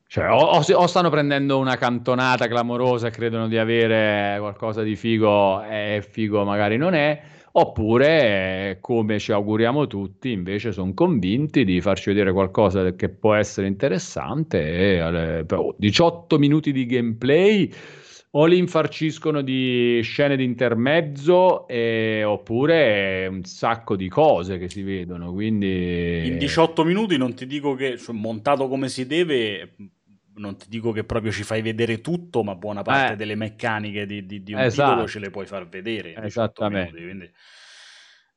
cioè, o, o, o, stanno prendendo una cantonata clamorosa e credono di avere qualcosa di figo e figo magari non è Oppure, come ci auguriamo tutti, invece sono convinti di farci vedere qualcosa che può essere interessante e 18 minuti di gameplay o li infarciscono di scene di intermezzo eh, oppure un sacco di cose che si vedono. Quindi... In 18 minuti non ti dico che montato come si deve, non ti dico che proprio ci fai vedere tutto, ma buona parte eh. delle meccaniche di, di, di un esatto. titolo ce le puoi far vedere. Esattamente. Minuti, quindi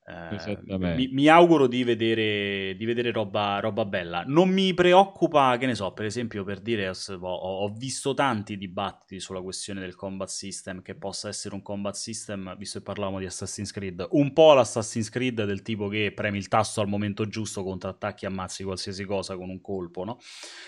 eh, mi, mi, auguro di vedere, di vedere roba, roba, bella. Non mi preoccupa, che ne so, per esempio, per dire, ho, ho, visto tanti dibattiti sulla questione del combat system, che possa essere un combat system, visto che parlavamo di Assassin's Creed, un po' l'Assassin's Creed del tipo che premi il tasto al momento giusto, contrattacchi, ammazzi qualsiasi cosa con un colpo, no?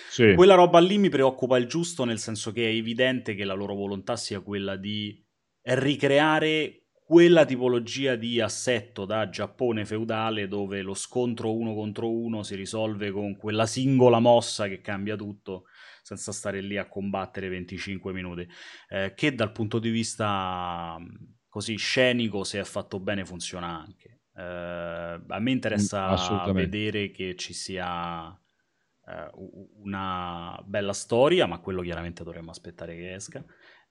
Sì. Quella roba lì mi preoccupa il giusto, nel senso che è evidente che la loro volontà sia quella di ricreare quella tipologia di assetto da Giappone feudale dove lo scontro uno contro uno si risolve con quella singola mossa che cambia tutto senza stare lì a combattere 25 minuti, eh, che dal punto di vista così scenico, se è fatto bene, funziona anche. Eh, a me interessa vedere che ci sia eh, una bella storia, ma quello chiaramente dovremmo aspettare che esca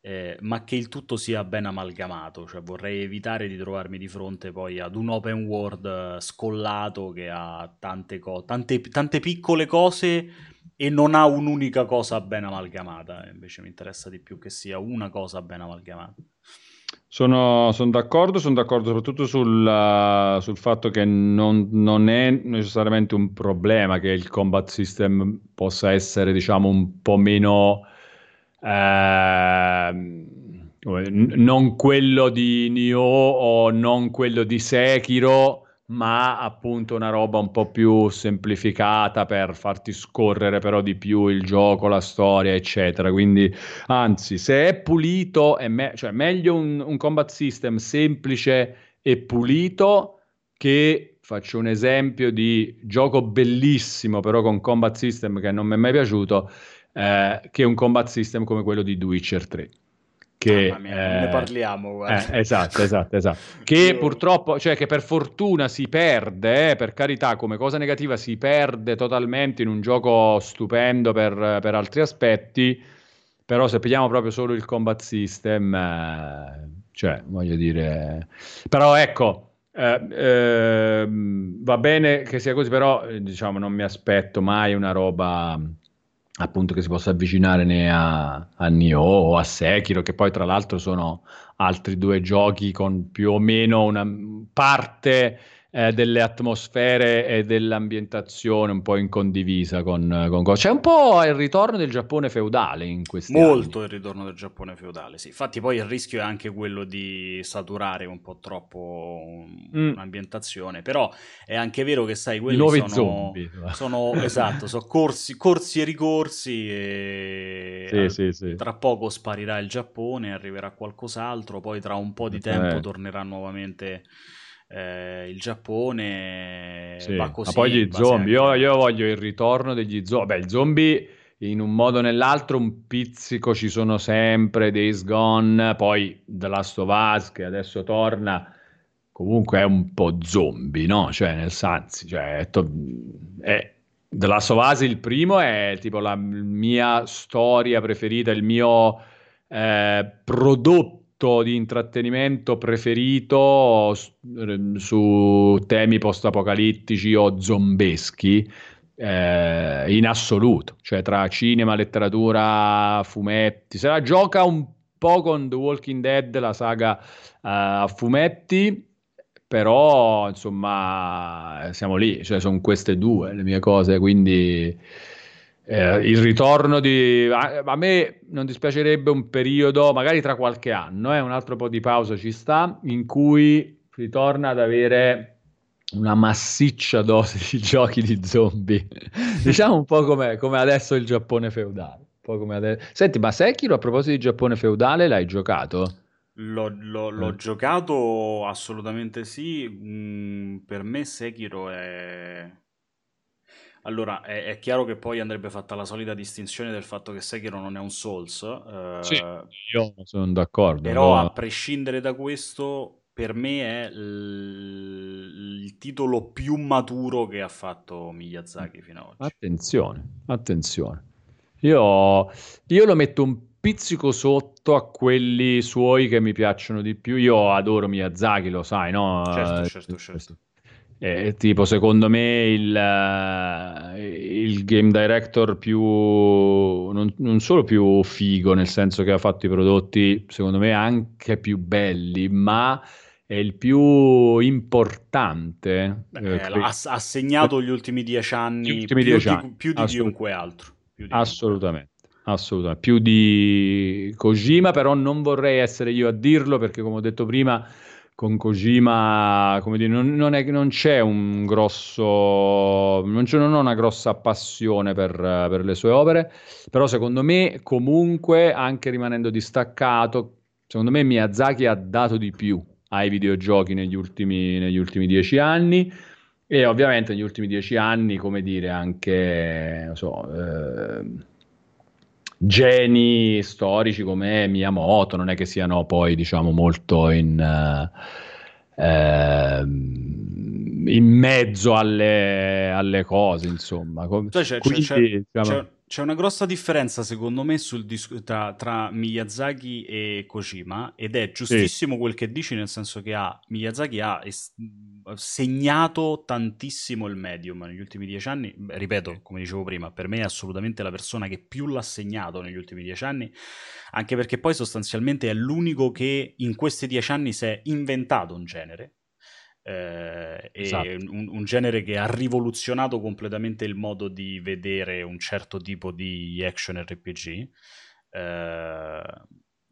eh, ma che il tutto sia ben amalgamato, cioè vorrei evitare di trovarmi di fronte poi ad un open world eh, scollato che ha tante, co- tante, tante piccole cose e non ha un'unica cosa ben amalgamata, invece mi interessa di più che sia una cosa ben amalgamata. Sono, sono d'accordo, sono d'accordo soprattutto sul, uh, sul fatto che non, non, è necessariamente un problema che il combat system possa essere, diciamo, un po' meno... Uh, non quello di Nioh o non quello di Sekiro, ma appunto una roba un po' più semplificata per farti scorrere però di più il gioco, la storia, eccetera. Quindi, anzi, se è pulito, è me- cioè meglio un, un combat system semplice e pulito che faccio un esempio di gioco bellissimo, però con combat system che non mi è mai piaciuto, eh, che un combat system come quello di The Witcher 3 che mia, eh, ne parliamo eh, esatto esatto esatto. Che purtroppo cioè che per fortuna si perde eh, per carità come cosa negativa si perde totalmente in un gioco stupendo per, per altri aspetti però se pigliamo proprio solo il combat system eh, cioè voglio dire però ecco eh, eh, va bene che sia così però diciamo non mi aspetto mai una roba appunto che si possa avvicinare né a, a Nioh o a Sekiro, che poi tra l'altro sono altri due giochi con più o meno una parte eh, delle atmosfere e dell'ambientazione un po' in condivisa con, con C'è un po' il ritorno del Giappone feudale in questi Molto anni. il ritorno del Giappone feudale, sì. Infatti poi il rischio è anche quello di saturare un po' troppo mm. un'ambientazione, però è anche vero che sai, quelli I nuovi sono, zombie. sono esatto, sono corsi, corsi e ricorsi e sì, sì, sì. tra poco sparirà il Giappone, arriverà qualcos'altro, poi tra un po' di tempo eh. tornerà nuovamente eh, il Giappone sì, va così. Ma poi gli zombie, io, io, voglio il ritorno degli zombie. Beh, i zombie in un modo o nell'altro un pizzico ci sono sempre, Days Gone, poi The Last of Us che adesso torna, comunque è un po' zombie, no? Cioè, nel senso, cioè, è, to- è The Last of Us il primo è tipo la mia storia preferita, il mio eh, prodotto di intrattenimento preferito su temi post-apocalittici o zombeschi eh, in assoluto, cioè tra cinema, letteratura, fumetti. Se la gioca un po' con The Walking Dead, la saga uh, a fumetti, però insomma siamo lì, cioè sono queste due le mie cose, quindi eh, il ritorno di... A, a, me non dispiacerebbe un periodo, magari tra qualche anno, eh, un altro po' di pausa ci sta, in cui ritorna ad avere una massiccia dose di giochi di zombie. diciamo un po' come, come adesso il Giappone feudale. Ade- Senti, ma Sekiro a proposito di Giappone feudale l'hai giocato? L'ho, l'ho, l'ho eh. giocato assolutamente sì. Mm, per me Sekiro è allora, è, è, chiaro che poi andrebbe fatta la solita distinzione del fatto che Sekiro non è un Souls. Eh, sì, io sono d'accordo. Però, no? a prescindere da questo, per me è l- il titolo più maturo che ha fatto Miyazaki fino ad oggi. Attenzione, attenzione. Io, io lo metto un pizzico sotto a quelli suoi che mi piacciono di più. Io adoro Miyazaki, lo sai, no? Certo, certo, certo. Eh, tipo, secondo me il, uh, il game director più non, non, solo più figo, nel senso che ha fatto i prodotti, secondo me, anche più belli, ma è il più importante. Beh, eh, ha, ha, segnato gli ultimi dieci anni, ultimi più, dieci di, anni. più di Assolut- chiunque altro. Di assolutamente. Assolutamente, più di Kojima, però non vorrei essere io a dirlo perché, come ho detto prima, con Kojima, come dire, non, non, è, non c'è un grosso, non, c'è, non ho una grossa passione per, per, le sue opere, però secondo me comunque, anche rimanendo distaccato, secondo me Miyazaki ha dato di più ai videogiochi negli ultimi, negli ultimi dieci anni e ovviamente negli ultimi dieci anni, come dire, anche, non so... Eh, geni storici come Miyamoto, non è che siano poi diciamo molto in, uh, uh, in mezzo alle, alle, cose, insomma. Cioè, c'è, Quindi, c'è, diciamo... c'è, c'è, una grossa differenza secondo me dis- tra, tra, Miyazaki e Kojima ed è giustissimo sì. quel che dici nel senso che ha, Miyazaki ha... Es- segnato tantissimo il medium negli ultimi dieci anni. Ripeto, come dicevo prima, per me è assolutamente la persona che più l'ha segnato negli ultimi dieci anni, anche perché poi sostanzialmente è l'unico che in questi dieci anni si è inventato un genere. Eh, esatto. un, un, genere che ha rivoluzionato completamente il modo di vedere un certo tipo di action RPG. Eh,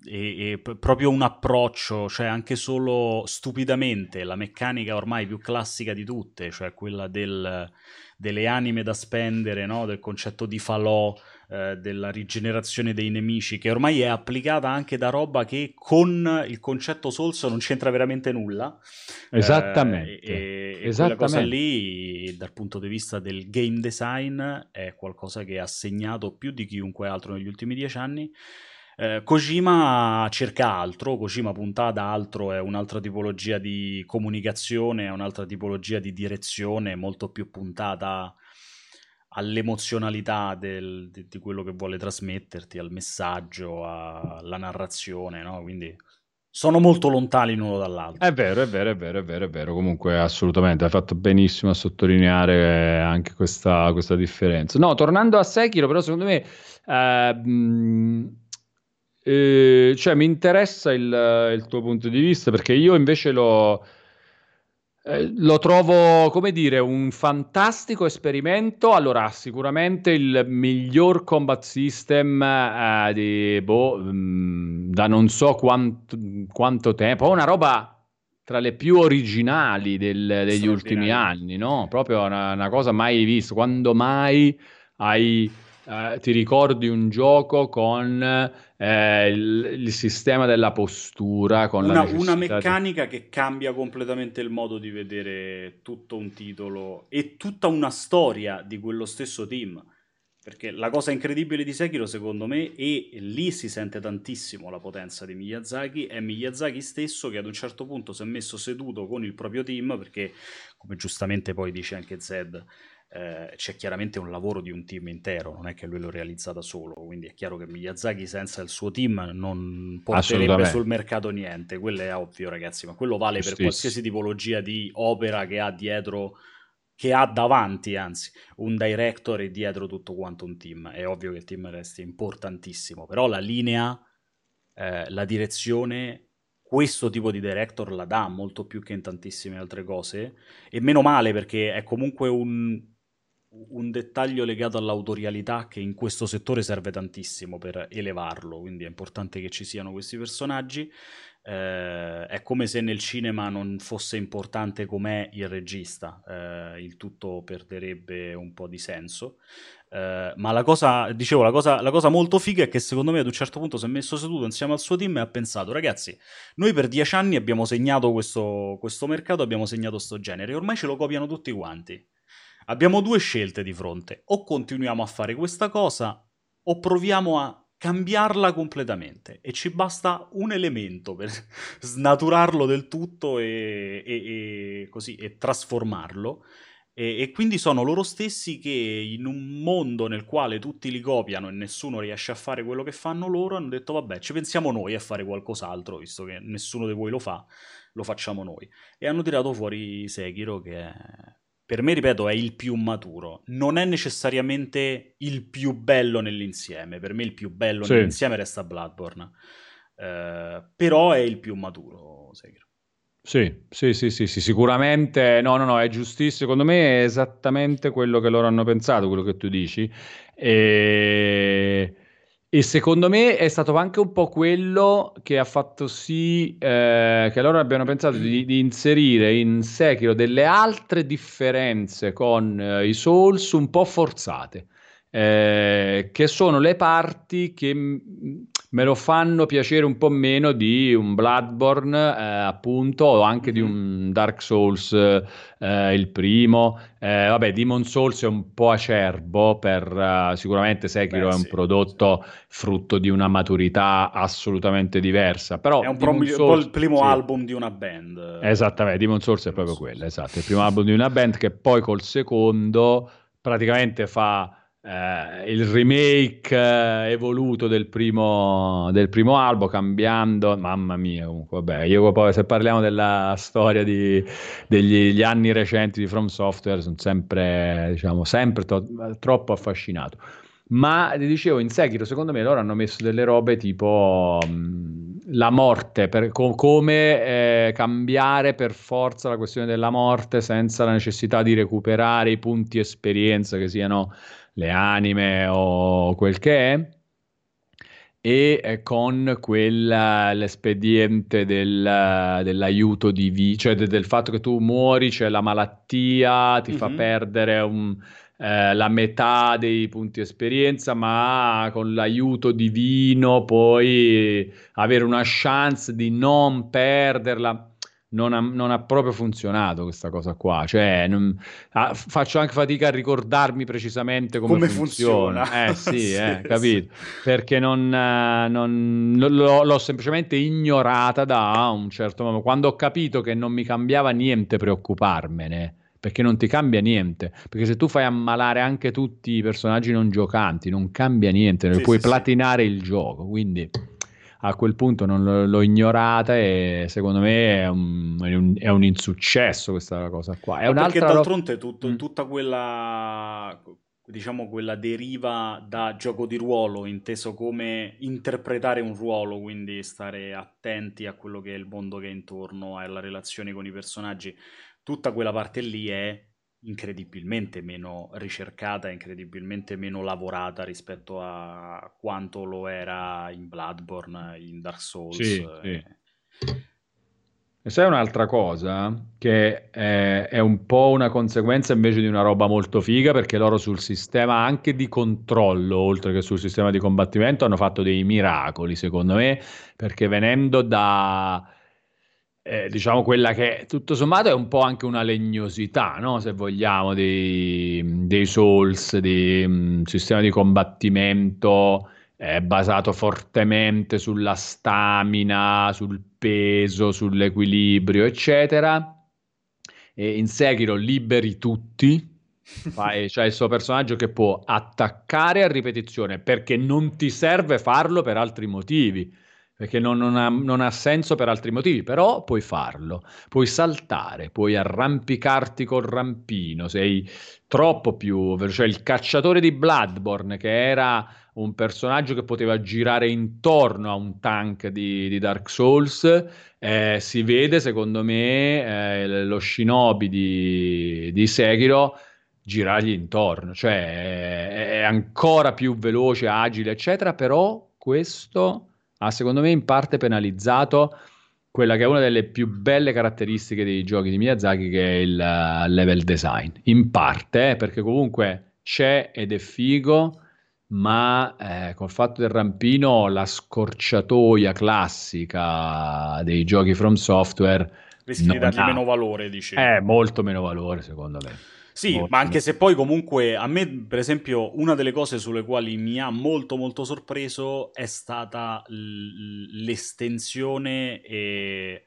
e, e proprio un approccio, cioè anche solo stupidamente la meccanica ormai più classica di tutte, cioè quella del, delle anime da spendere, no? del concetto di falò, eh, della rigenerazione dei nemici, che ormai è applicata anche da roba che con il concetto Souls non c'entra veramente nulla. Esattamente. Eh, e Esattamente. quella cosa lì, dal punto di vista del game design, è qualcosa che ha segnato più di chiunque altro negli ultimi dieci anni. Eh, Kojima cerca altro, Kojima punta ad altro, è un'altra tipologia di comunicazione, è un'altra tipologia di direzione molto più puntata all'emozionalità del, di, di, quello che vuole trasmetterti, al messaggio, alla narrazione, no? Quindi sono molto lontani l'uno dall'altro. È vero, è vero, è vero, è vero, è vero. Comunque, assolutamente, hai fatto benissimo a sottolineare anche questa, questa differenza. No, tornando a Sekiro, però, secondo me, eh, mh, eh, cioè, mi interessa il, il, tuo punto di vista perché io invece lo, eh, lo trovo, come dire, un fantastico esperimento. Allora, sicuramente il miglior combat system eh, di, boh, mh, mm, da non so quanto, quanto tempo, una roba tra le più originali del, degli ultimi anni, no? Proprio una, una cosa mai vista. Quando mai hai eh, ti ricordi un gioco con eh, il, il, sistema della postura, con una, una meccanica di... che cambia completamente il modo di vedere tutto un titolo e tutta una storia di quello stesso team. Perché la cosa incredibile di Sekiro, secondo me, e lì si sente tantissimo la potenza di Miyazaki, è Miyazaki stesso che ad un certo punto si è messo seduto con il proprio team, perché, come giustamente poi dice anche Zed, eh, c'è chiaramente un lavoro di un team intero, non è che lui lo realizza da solo, quindi è chiaro che Miyazaki senza il suo team non porterebbe sul mercato niente, quello è ovvio ragazzi, ma quello vale per qualsiasi tipologia di opera che ha dietro, che ha davanti anzi, un director e dietro tutto quanto un team, è ovvio che il team resti importantissimo, però la linea, eh, la direzione questo tipo di director la dà molto più che in tantissime altre cose e meno male perché è comunque un, un dettaglio legato all'autorialità che in questo settore serve tantissimo per elevarlo, quindi è importante che ci siano questi personaggi. Eh, è come se nel cinema non fosse importante com'è il regista, eh, il tutto perderebbe un po' di senso. Eh, ma la cosa, dicevo, la cosa, la cosa, molto figa è che secondo me ad un certo punto si è messo seduto insieme al suo team e ha pensato, ragazzi, noi per dieci anni abbiamo segnato questo, questo mercato, abbiamo segnato questo genere, ormai ce lo copiano tutti quanti Abbiamo due scelte di fronte, o continuiamo a fare questa cosa o proviamo a cambiarla completamente e ci basta un elemento per snaturarlo del tutto e, e, e così, e trasformarlo. E, quindi sono loro stessi che in un mondo nel quale tutti li copiano e nessuno riesce a fare quello che fanno loro, hanno detto vabbè ci pensiamo noi a fare qualcos'altro, visto che nessuno di voi lo fa, lo facciamo noi. E hanno tirato fuori Sekiro che è per me, ripeto, è il più maturo. Non è necessariamente il più bello nell'insieme. Per me il più bello sì. nell'insieme resta Bloodborne. Eh, però è il più maturo, Sekiro. Sì, sì, sì, sì, sì, sicuramente. No, no, no, è giustissimo. Secondo me è esattamente quello che loro hanno pensato, quello che tu dici. E e secondo me è stato anche un po' quello che ha fatto sì eh, che loro abbiano pensato di, di, inserire in Sekiro delle altre differenze con eh, i Souls un po' forzate eh, che sono le parti che me lo fanno piacere un po' meno di un Bloodborne, eh, appunto, o anche di mm-hmm. un Dark Souls, eh, il primo. Eh, vabbè, Demon Souls è un po' acerbo, per, uh, sicuramente Sekiro Beh, è un sì, prodotto sì. frutto di una maturità assolutamente diversa. Però è un, pro- Souls, il primo sì. album di una band. Esattamente, Demon Souls è proprio quello, esatto, il primo album di una band che poi col secondo praticamente fa eh, il remake eh, evoluto del primo, del primo albo, cambiando, mamma mia, comunque, vabbè, io poi se parliamo della storia di, degli anni recenti di From Software, sono sempre, diciamo, sempre to- troppo affascinato. Ma ti dicevo, in Sekiro, secondo me loro hanno messo delle robe tipo mh, la morte, per, co- come eh, cambiare per forza la questione della morte senza la necessità di recuperare i punti esperienza che siano le anime o quel che è, e con quell'espediente del, dell'aiuto divino, cioè de, del fatto che tu muori, c'è la malattia, ti mm-hmm. fa perdere un, eh, la metà dei punti esperienza, ma con l'aiuto divino puoi avere una chance di non perderla non ha, non ha, proprio funzionato questa cosa qua. Cioè, non, ah, faccio anche fatica a ricordarmi precisamente come, come funziona. funziona. Eh sì, sì eh, capito? Sì. Perché non, non l'ho, l'ho, semplicemente ignorata da un certo momento. Quando ho capito che non mi cambiava niente preoccuparmene. Perché non ti cambia niente. Perché se tu fai ammalare anche tutti i personaggi non giocanti, non cambia niente. Sì, puoi platinare il gioco. Quindi a quel punto non l'ho ignorata e secondo me è un, è un, è un insuccesso questa cosa qua. È perché d'altronde tutto, mm. tutta quella diciamo quella deriva da gioco di ruolo inteso come interpretare un ruolo quindi stare attenti a quello che è il mondo che è intorno alla relazione con i personaggi tutta quella parte lì è incredibilmente meno ricercata, incredibilmente meno lavorata rispetto a quanto lo era in Bloodborne, in Dark Souls. Sì, e... sì. E sai un'altra cosa che è, è, un po' una conseguenza invece di una roba molto figa perché loro sul sistema anche di controllo, oltre che sul sistema di combattimento, hanno fatto dei miracoli secondo me perché venendo da eh, diciamo quella che tutto sommato è un po' anche una legnosità, no? se vogliamo, dei, dei Souls, di um, sistema di combattimento eh, basato fortemente sulla stamina, sul peso, sull'equilibrio, eccetera. E in Sekiro liberi tutti, Fai, cioè il suo personaggio che può attaccare a ripetizione perché non ti serve farlo per altri motivi perché non, non, ha, non, ha, senso per altri motivi, però puoi farlo, puoi saltare, puoi arrampicarti col rampino, sei troppo più. Cioè il cacciatore di Bloodborne, che era un personaggio che poteva girare intorno a un tank di, di Dark Souls, eh, si vede secondo me eh, lo shinobi di, di Sekiro girargli intorno, cioè è, è ancora più veloce, agile, eccetera, però questo ha secondo me in parte penalizzato quella che è una delle più belle caratteristiche dei giochi di Miyazaki, che è il uh, level design. In parte, eh, perché comunque c'è ed è figo, ma eh, col fatto del rampino, la scorciatoia classica dei giochi from software rischi di dargli ha... meno valore, dici. Eh, molto meno valore, secondo me. Sì, Ottimo. ma anche se poi comunque a me, per esempio, una delle cose sulle quali mi ha molto molto sorpreso è stata l- l'estensione e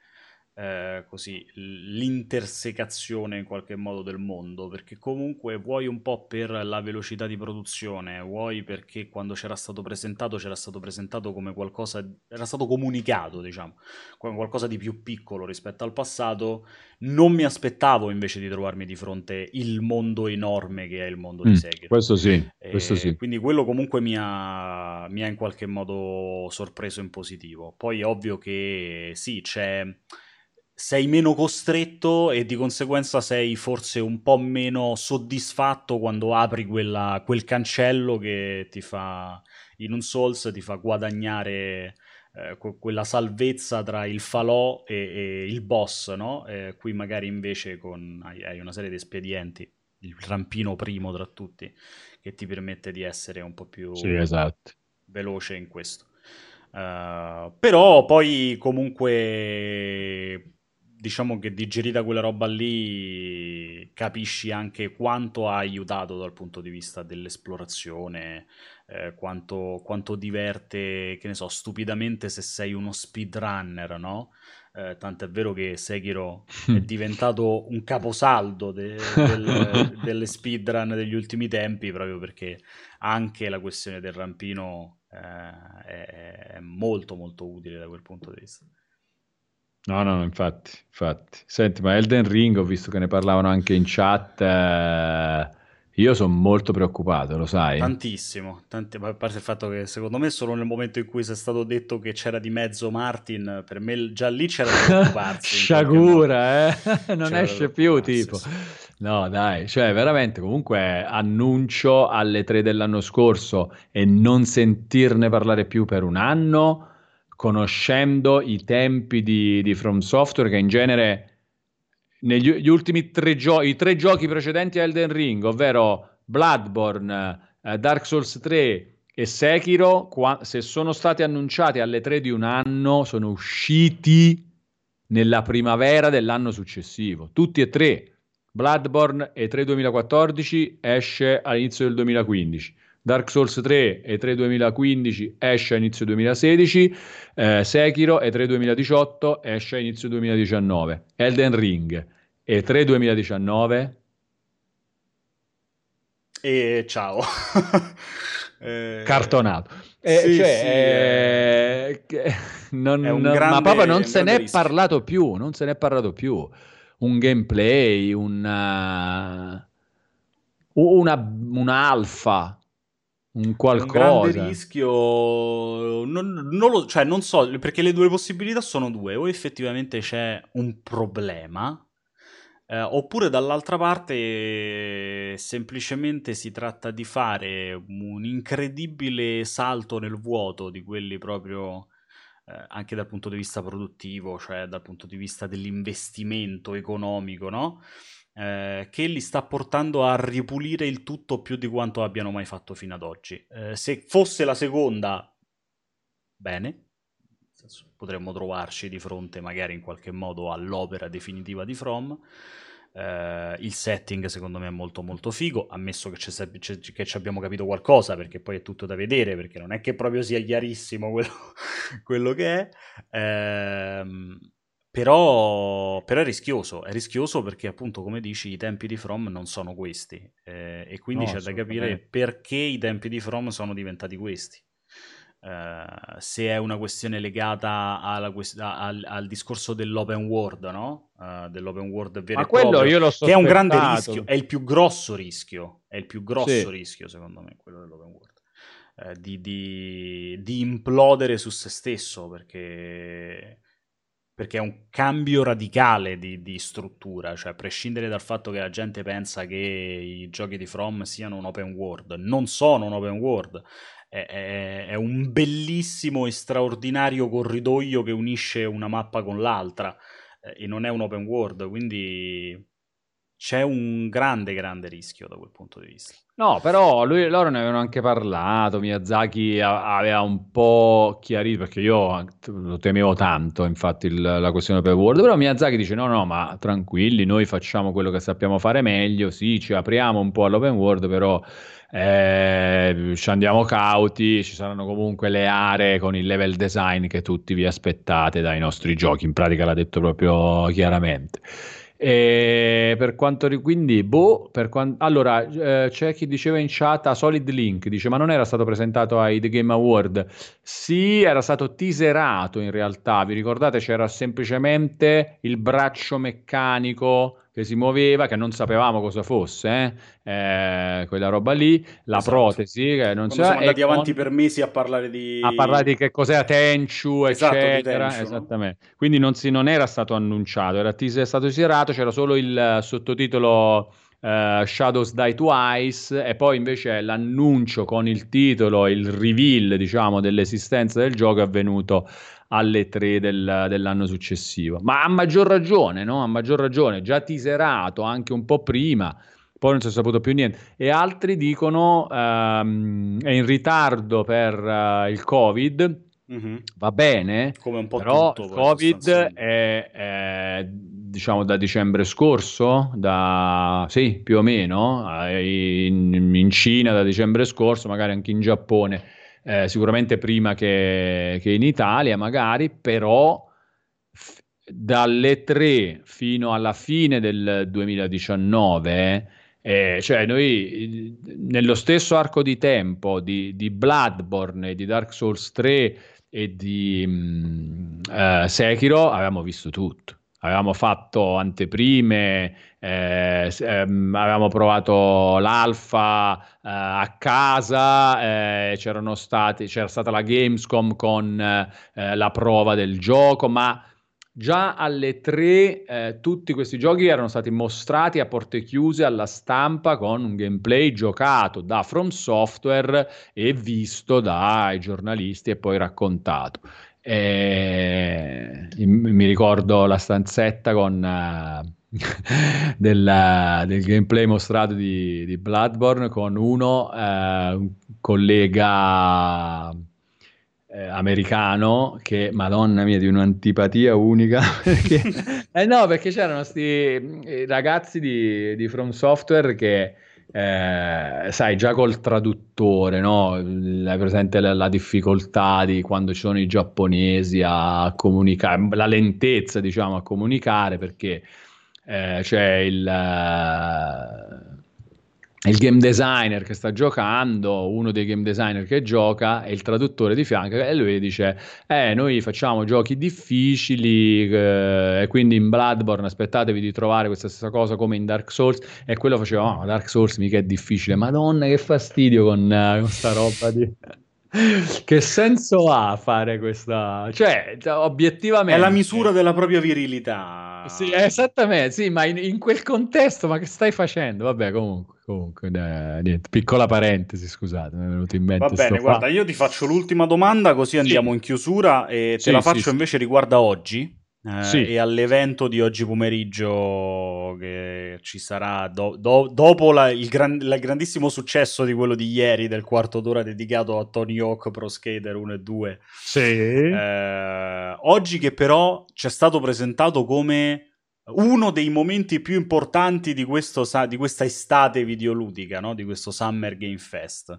eh, così, l'intersecazione in qualche modo del mondo, perché comunque vuoi un po' per la velocità di produzione, vuoi perché quando c'era stato presentato c'era stato presentato come qualcosa, era stato comunicato, diciamo, come qualcosa di più piccolo rispetto al passato, non mi aspettavo invece di trovarmi di fronte il mondo enorme che è il mondo mm, di Sekiro. Questo sì, questo sì. Quindi quello comunque mi ha, mi ha in qualche modo sorpreso in positivo. Poi ovvio che sì, c'è sei meno costretto e di conseguenza sei forse un po' meno soddisfatto quando apri quella, quel cancello che ti fa in un Souls ti fa guadagnare eh, quella salvezza tra il falò e, e il boss, no? Eh, qui magari invece con, hai, hai, una serie di espedienti, il rampino primo tra tutti, che ti permette di essere un po' più sì, esatto. veloce in questo. Uh, però poi comunque diciamo che digerita quella roba lì capisci anche quanto ha aiutato dal punto di vista dell'esplorazione, eh, quanto, quanto, diverte, che ne so, stupidamente se sei uno speedrunner, no? eh, tant'è vero che Sekiro è diventato un caposaldo de- del, delle speedrun degli ultimi tempi proprio perché anche la questione del rampino eh, è, è molto molto utile da quel punto di vista. No, no, no, infatti, infatti. Senti, ma Elden Ring ho visto che ne parlavano anche in chat. Eh, io sono molto preoccupato, lo sai? Tantissimo, tanti, a parte il fatto che secondo me solo nel momento in cui si è stato detto che c'era di mezzo Martin, per me già lì c'era da preoccuparsi. Sciagura, eh? non c'era esce più tipo. No, dai, cioè veramente comunque annuncio alle tre dell'anno scorso e non sentirne parlare più per un anno, conoscendo i tempi di, di From Software che in genere negli ultimi tre giochi, i tre giochi precedenti a Elden Ring, ovvero Bloodborne, eh, Dark Souls 3 e Sekiro, qua, se sono stati annunciati alle tre di un anno, sono usciti nella primavera dell'anno successivo. Tutti e tre. Bloodborne E3 2014 esce all'inizio del 2015. Dark Souls 3 E3 2015 esce a inizio 2016, eh, Sekiro E3 2018 esce a inizio 2019, Elden Ring e3 2019? E ciao. eh... Cartonato. Eh, sì, cioè, sì, eh, non, grande, ma proprio non se n'è rischio. parlato più, non se n'è parlato più. Un gameplay, una, una, un'alfa, un qualcosa. Un grande rischio, non, non, lo, cioè non so, perché le due possibilità sono due, o effettivamente c'è un problema, eh, oppure dall'altra parte semplicemente si tratta di fare un incredibile salto nel vuoto di quelli proprio eh, anche dal punto di vista produttivo, cioè dal punto di vista dell'investimento economico, no? Eh, che li sta portando a ripulire il tutto più di quanto abbiano mai fatto fino ad oggi. Eh, se fosse la seconda, bene, potremmo trovarci di fronte magari in qualche modo all'opera definitiva di From. Uh, il setting secondo me è molto molto figo, ammesso che, c'è, c'è, che, ci abbiamo capito qualcosa, perché poi è tutto da vedere, perché non è che proprio sia chiarissimo quello, quello che è. Uh, però, però, è rischioso, è rischioso perché appunto come dici i tempi di From non sono questi eh, e quindi no, c'è da capire perché i tempi di From sono diventati questi. Uh, se è una questione legata alla, al, al, discorso dell'open world, no? Uh, dell'open world vero Ma quello proprio, io lo so. Che è un grande rischio, è il più grosso rischio, è il più grosso sì. rischio secondo me, quello dell'open world. Uh, di, di, di, implodere su se stesso perché, perché è un cambio radicale di, di, struttura, cioè a prescindere dal fatto che la gente pensa che i giochi di From siano un open world, non sono un open world, è, è, un bellissimo e straordinario corridoio che unisce una mappa con l'altra eh, e non è un open world, quindi c'è un grande, grande rischio da quel punto di vista. No, però lui, loro ne avevano anche parlato, Miyazaki aveva un po' chiarito, perché io lo temevo tanto, infatti, il, la questione open world, però Miyazaki dice no, no, ma tranquilli, noi facciamo quello che sappiamo fare meglio, sì, ci apriamo un po' all'open world, però eh, ci andiamo cauti, ci saranno comunque le aree con il level design che tutti vi aspettate dai nostri giochi, in pratica l'ha detto proprio chiaramente. E per quanto quindi, boh, per quant- allora eh, c'è chi diceva in chat a Solid Link, dice ma non era stato presentato ai The Game Award? Sì, era stato teaserato in realtà, vi ricordate c'era semplicemente il braccio meccanico che si muoveva, che non sapevamo cosa fosse, eh? Eh, quella roba lì, la esatto. protesi che non Quando siamo andati avanti per mesi a parlare di... A parlare di che cos'era Tenchu, esatto, eccetera. Tenchu, Esattamente. No? Quindi non, si, non, era stato annunciato, era teaser, stato teaserato, c'era solo il sottotitolo... Uh, Shadows Die Twice e poi invece l'annuncio con il titolo, il reveal diciamo dell'esistenza del gioco è avvenuto alle 3 del, dell'anno successivo. Ma a maggior ragione, no? A maggior ragione, già teaserato anche un po' prima, poi non si è saputo più niente. E altri dicono um, è in ritardo per uh, il Covid. Mm-hmm. Va bene, come un po' però tutto, Covid è, è, diciamo da dicembre scorso, da, sì, più o meno, eh, in, in Cina da dicembre scorso, magari anche in Giappone eh, sicuramente prima che, che, in Italia, magari, però f- dalle 3 fino alla fine del 2019, eh, cioè noi nello stesso arco di tempo di, di Bloodborne di Dark Souls 3 e di mh, mm, uh, Sekiro avevamo visto tutto. Avevamo fatto anteprime, eh, ehm, avevamo provato l'alfa eh, a casa, eh, stati, c'era stata la Gamescom con eh, la prova del gioco, ma già alle tre eh, tutti questi giochi erano stati mostrati a porte chiuse alla stampa con un gameplay giocato da From Software e visto dai giornalisti e poi raccontato. E mi ricordo la stanzetta con uh, del, gameplay mostrato di, di Bloodborne con uno, uh, un collega eh, americano che, madonna mia, di un'antipatia unica. perché, eh no, perché c'erano questi eh, ragazzi di, di From Software che eh, sai, già col traduttore, no? Hai presente la, la, difficoltà di quando ci sono i giapponesi a comunicare, la lentezza, diciamo, a comunicare perché eh, c'è il, il game designer che sta giocando, uno dei game designer che gioca e il traduttore di fianco e lui dice eh noi facciamo giochi difficili eh, e quindi in Bloodborne aspettatevi di trovare questa stessa cosa come in Dark Souls. E quello faceva oh, Dark Souls mica è difficile. Madonna che fastidio con, uh, con sta roba di che senso ha fare questa? Cioè, obiettivamente... È la misura della propria virilità. Sì, esattamente, sì, ma in, in quel contesto, ma che stai facendo? Vabbè, comunque, comunque eh, niente, piccola parentesi, scusate, mi è venuto in mente. Va bene, guarda, io ti faccio l'ultima domanda, così andiamo sì. in chiusura e te sì, la faccio sì, invece riguarda oggi. Eh, sì. e all'evento di oggi pomeriggio che ci sarà do- do- dopo la, il, gran- il, grandissimo successo di quello di ieri del quarto d'ora dedicato a Tony Hawk Pro Skater 1 e 2 sì. eh, oggi che però ci è stato presentato come uno dei momenti più importanti di, questo, di questa estate videoludica, no? di questo Summer Game Fest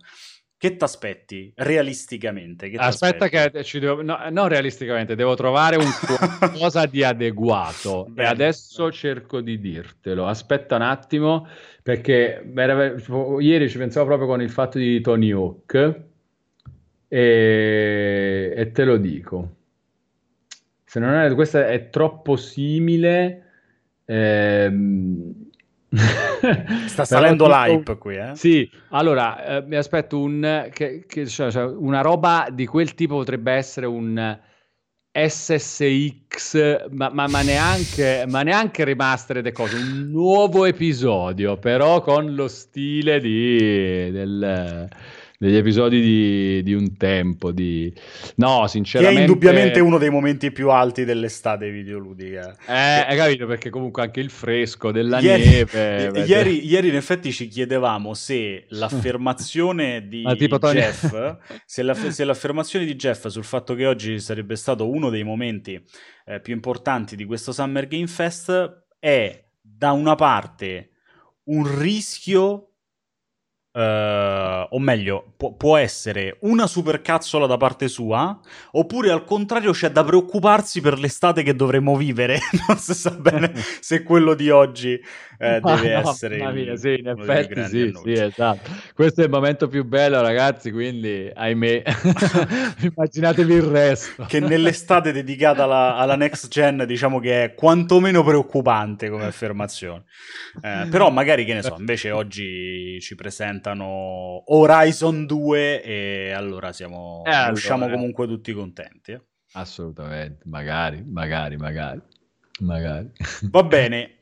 che ti aspetti realisticamente? Che Aspetta che ci devo... No, non realisticamente, devo trovare un qualcosa di adeguato Bene. e adesso cerco di dirtelo. Aspetta un attimo perché ieri ci pensavo proprio con il fatto di Tony Hawk e, e te lo dico. Se non è, questa è troppo simile. Ehm, Sta salendo l'hype qui, eh? Sì, allora eh, mi aspetto un, che, che, cioè, cioè, una roba di quel tipo potrebbe essere un SSX, ma, ma, ma, neanche, ma neanche remastered cose, un nuovo episodio, però con lo stile di, del degli episodi di, di, un tempo. Di... No, sinceramente. Che è indubbiamente uno dei momenti più alti dell'estate videoludica. Eh, hai capito? Perché comunque anche il fresco della ieri, neve. Ieri, ieri, in effetti ci chiedevamo se l'affermazione di Jeff, se, la, se, l'affermazione di Jeff sul fatto che oggi sarebbe stato uno dei momenti eh, più importanti di questo Summer Game Fest è da una parte un rischio Uh, o meglio, pu- può essere una supercazzola da parte sua, oppure al contrario c'è da preoccuparsi per l'estate che dovremo vivere. non si sa bene se quello di oggi eh, deve no, essere. Il, mia, sì, in effetti sì, sì, esatto. Questo è il momento più bello, ragazzi. Quindi, ahimè, immaginatevi il resto. che nell'estate dedicata alla, alla, next gen, diciamo che è quantomeno preoccupante come affermazione. Eh, però, magari che ne so, invece oggi ci presentano Horizon 2 e allora siamo, eh, allora, usciamo comunque tutti contenti. Eh. Assolutamente, magari, magari, magari. Magari. Va bene.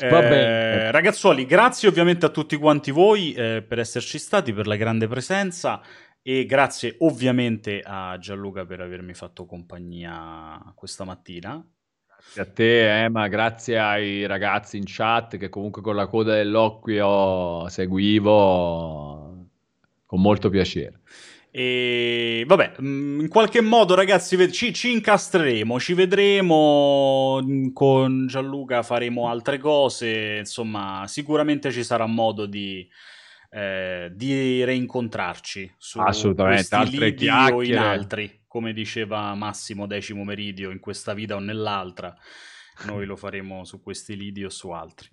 Eh, ragazzuoli, grazie ovviamente a tutti quanti voi eh, per esserci stati, per la grande presenza e grazie ovviamente a Gianluca per avermi fatto compagnia questa mattina. Grazie a te, Emma, grazie ai ragazzi in chat che comunque con la coda dell'occhio seguivo con molto piacere. E vabbè, mm, in qualche modo, ragazzi, ci, ci, incastreremo, ci vedremo mm, con Gianluca, faremo altre cose. Insomma, sicuramente ci sarà modo di, eh, di reincontrarci su Assolutamente, altre chiacchiere. o in altri come diceva Massimo Decimo Meridio, in questa vita o nell'altra. Noi lo faremo su questi lidi o su altri.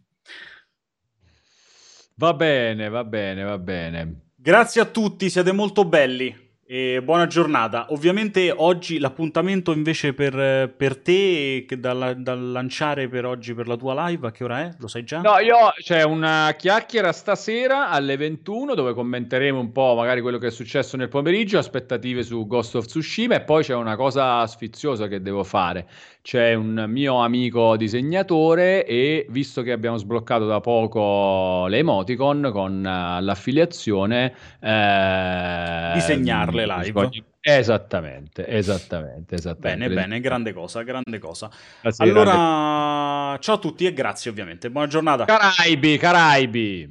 Va bene, va bene, va bene. Grazie a tutti, siete molto belli. E buona giornata. Ovviamente oggi l'appuntamento invece per, per te da, da, lanciare per oggi per la tua live, a che ora è? Lo sai già? No, io c'è una chiacchiera stasera alle 21 dove commenteremo un po' magari quello che è successo nel pomeriggio, aspettative su Ghost of Tsushima e poi c'è una cosa sfiziosa che devo fare. C'è un mio amico disegnatore e visto che abbiamo sbloccato da poco le emoticon con uh, l'affiliazione, eh, disegnarle le live. Esattamente, esattamente, esattamente. Bene, bene, grande cosa, grande cosa. Allora, grande... ciao a tutti e grazie ovviamente. Buona giornata. Caraibi, Caraibi.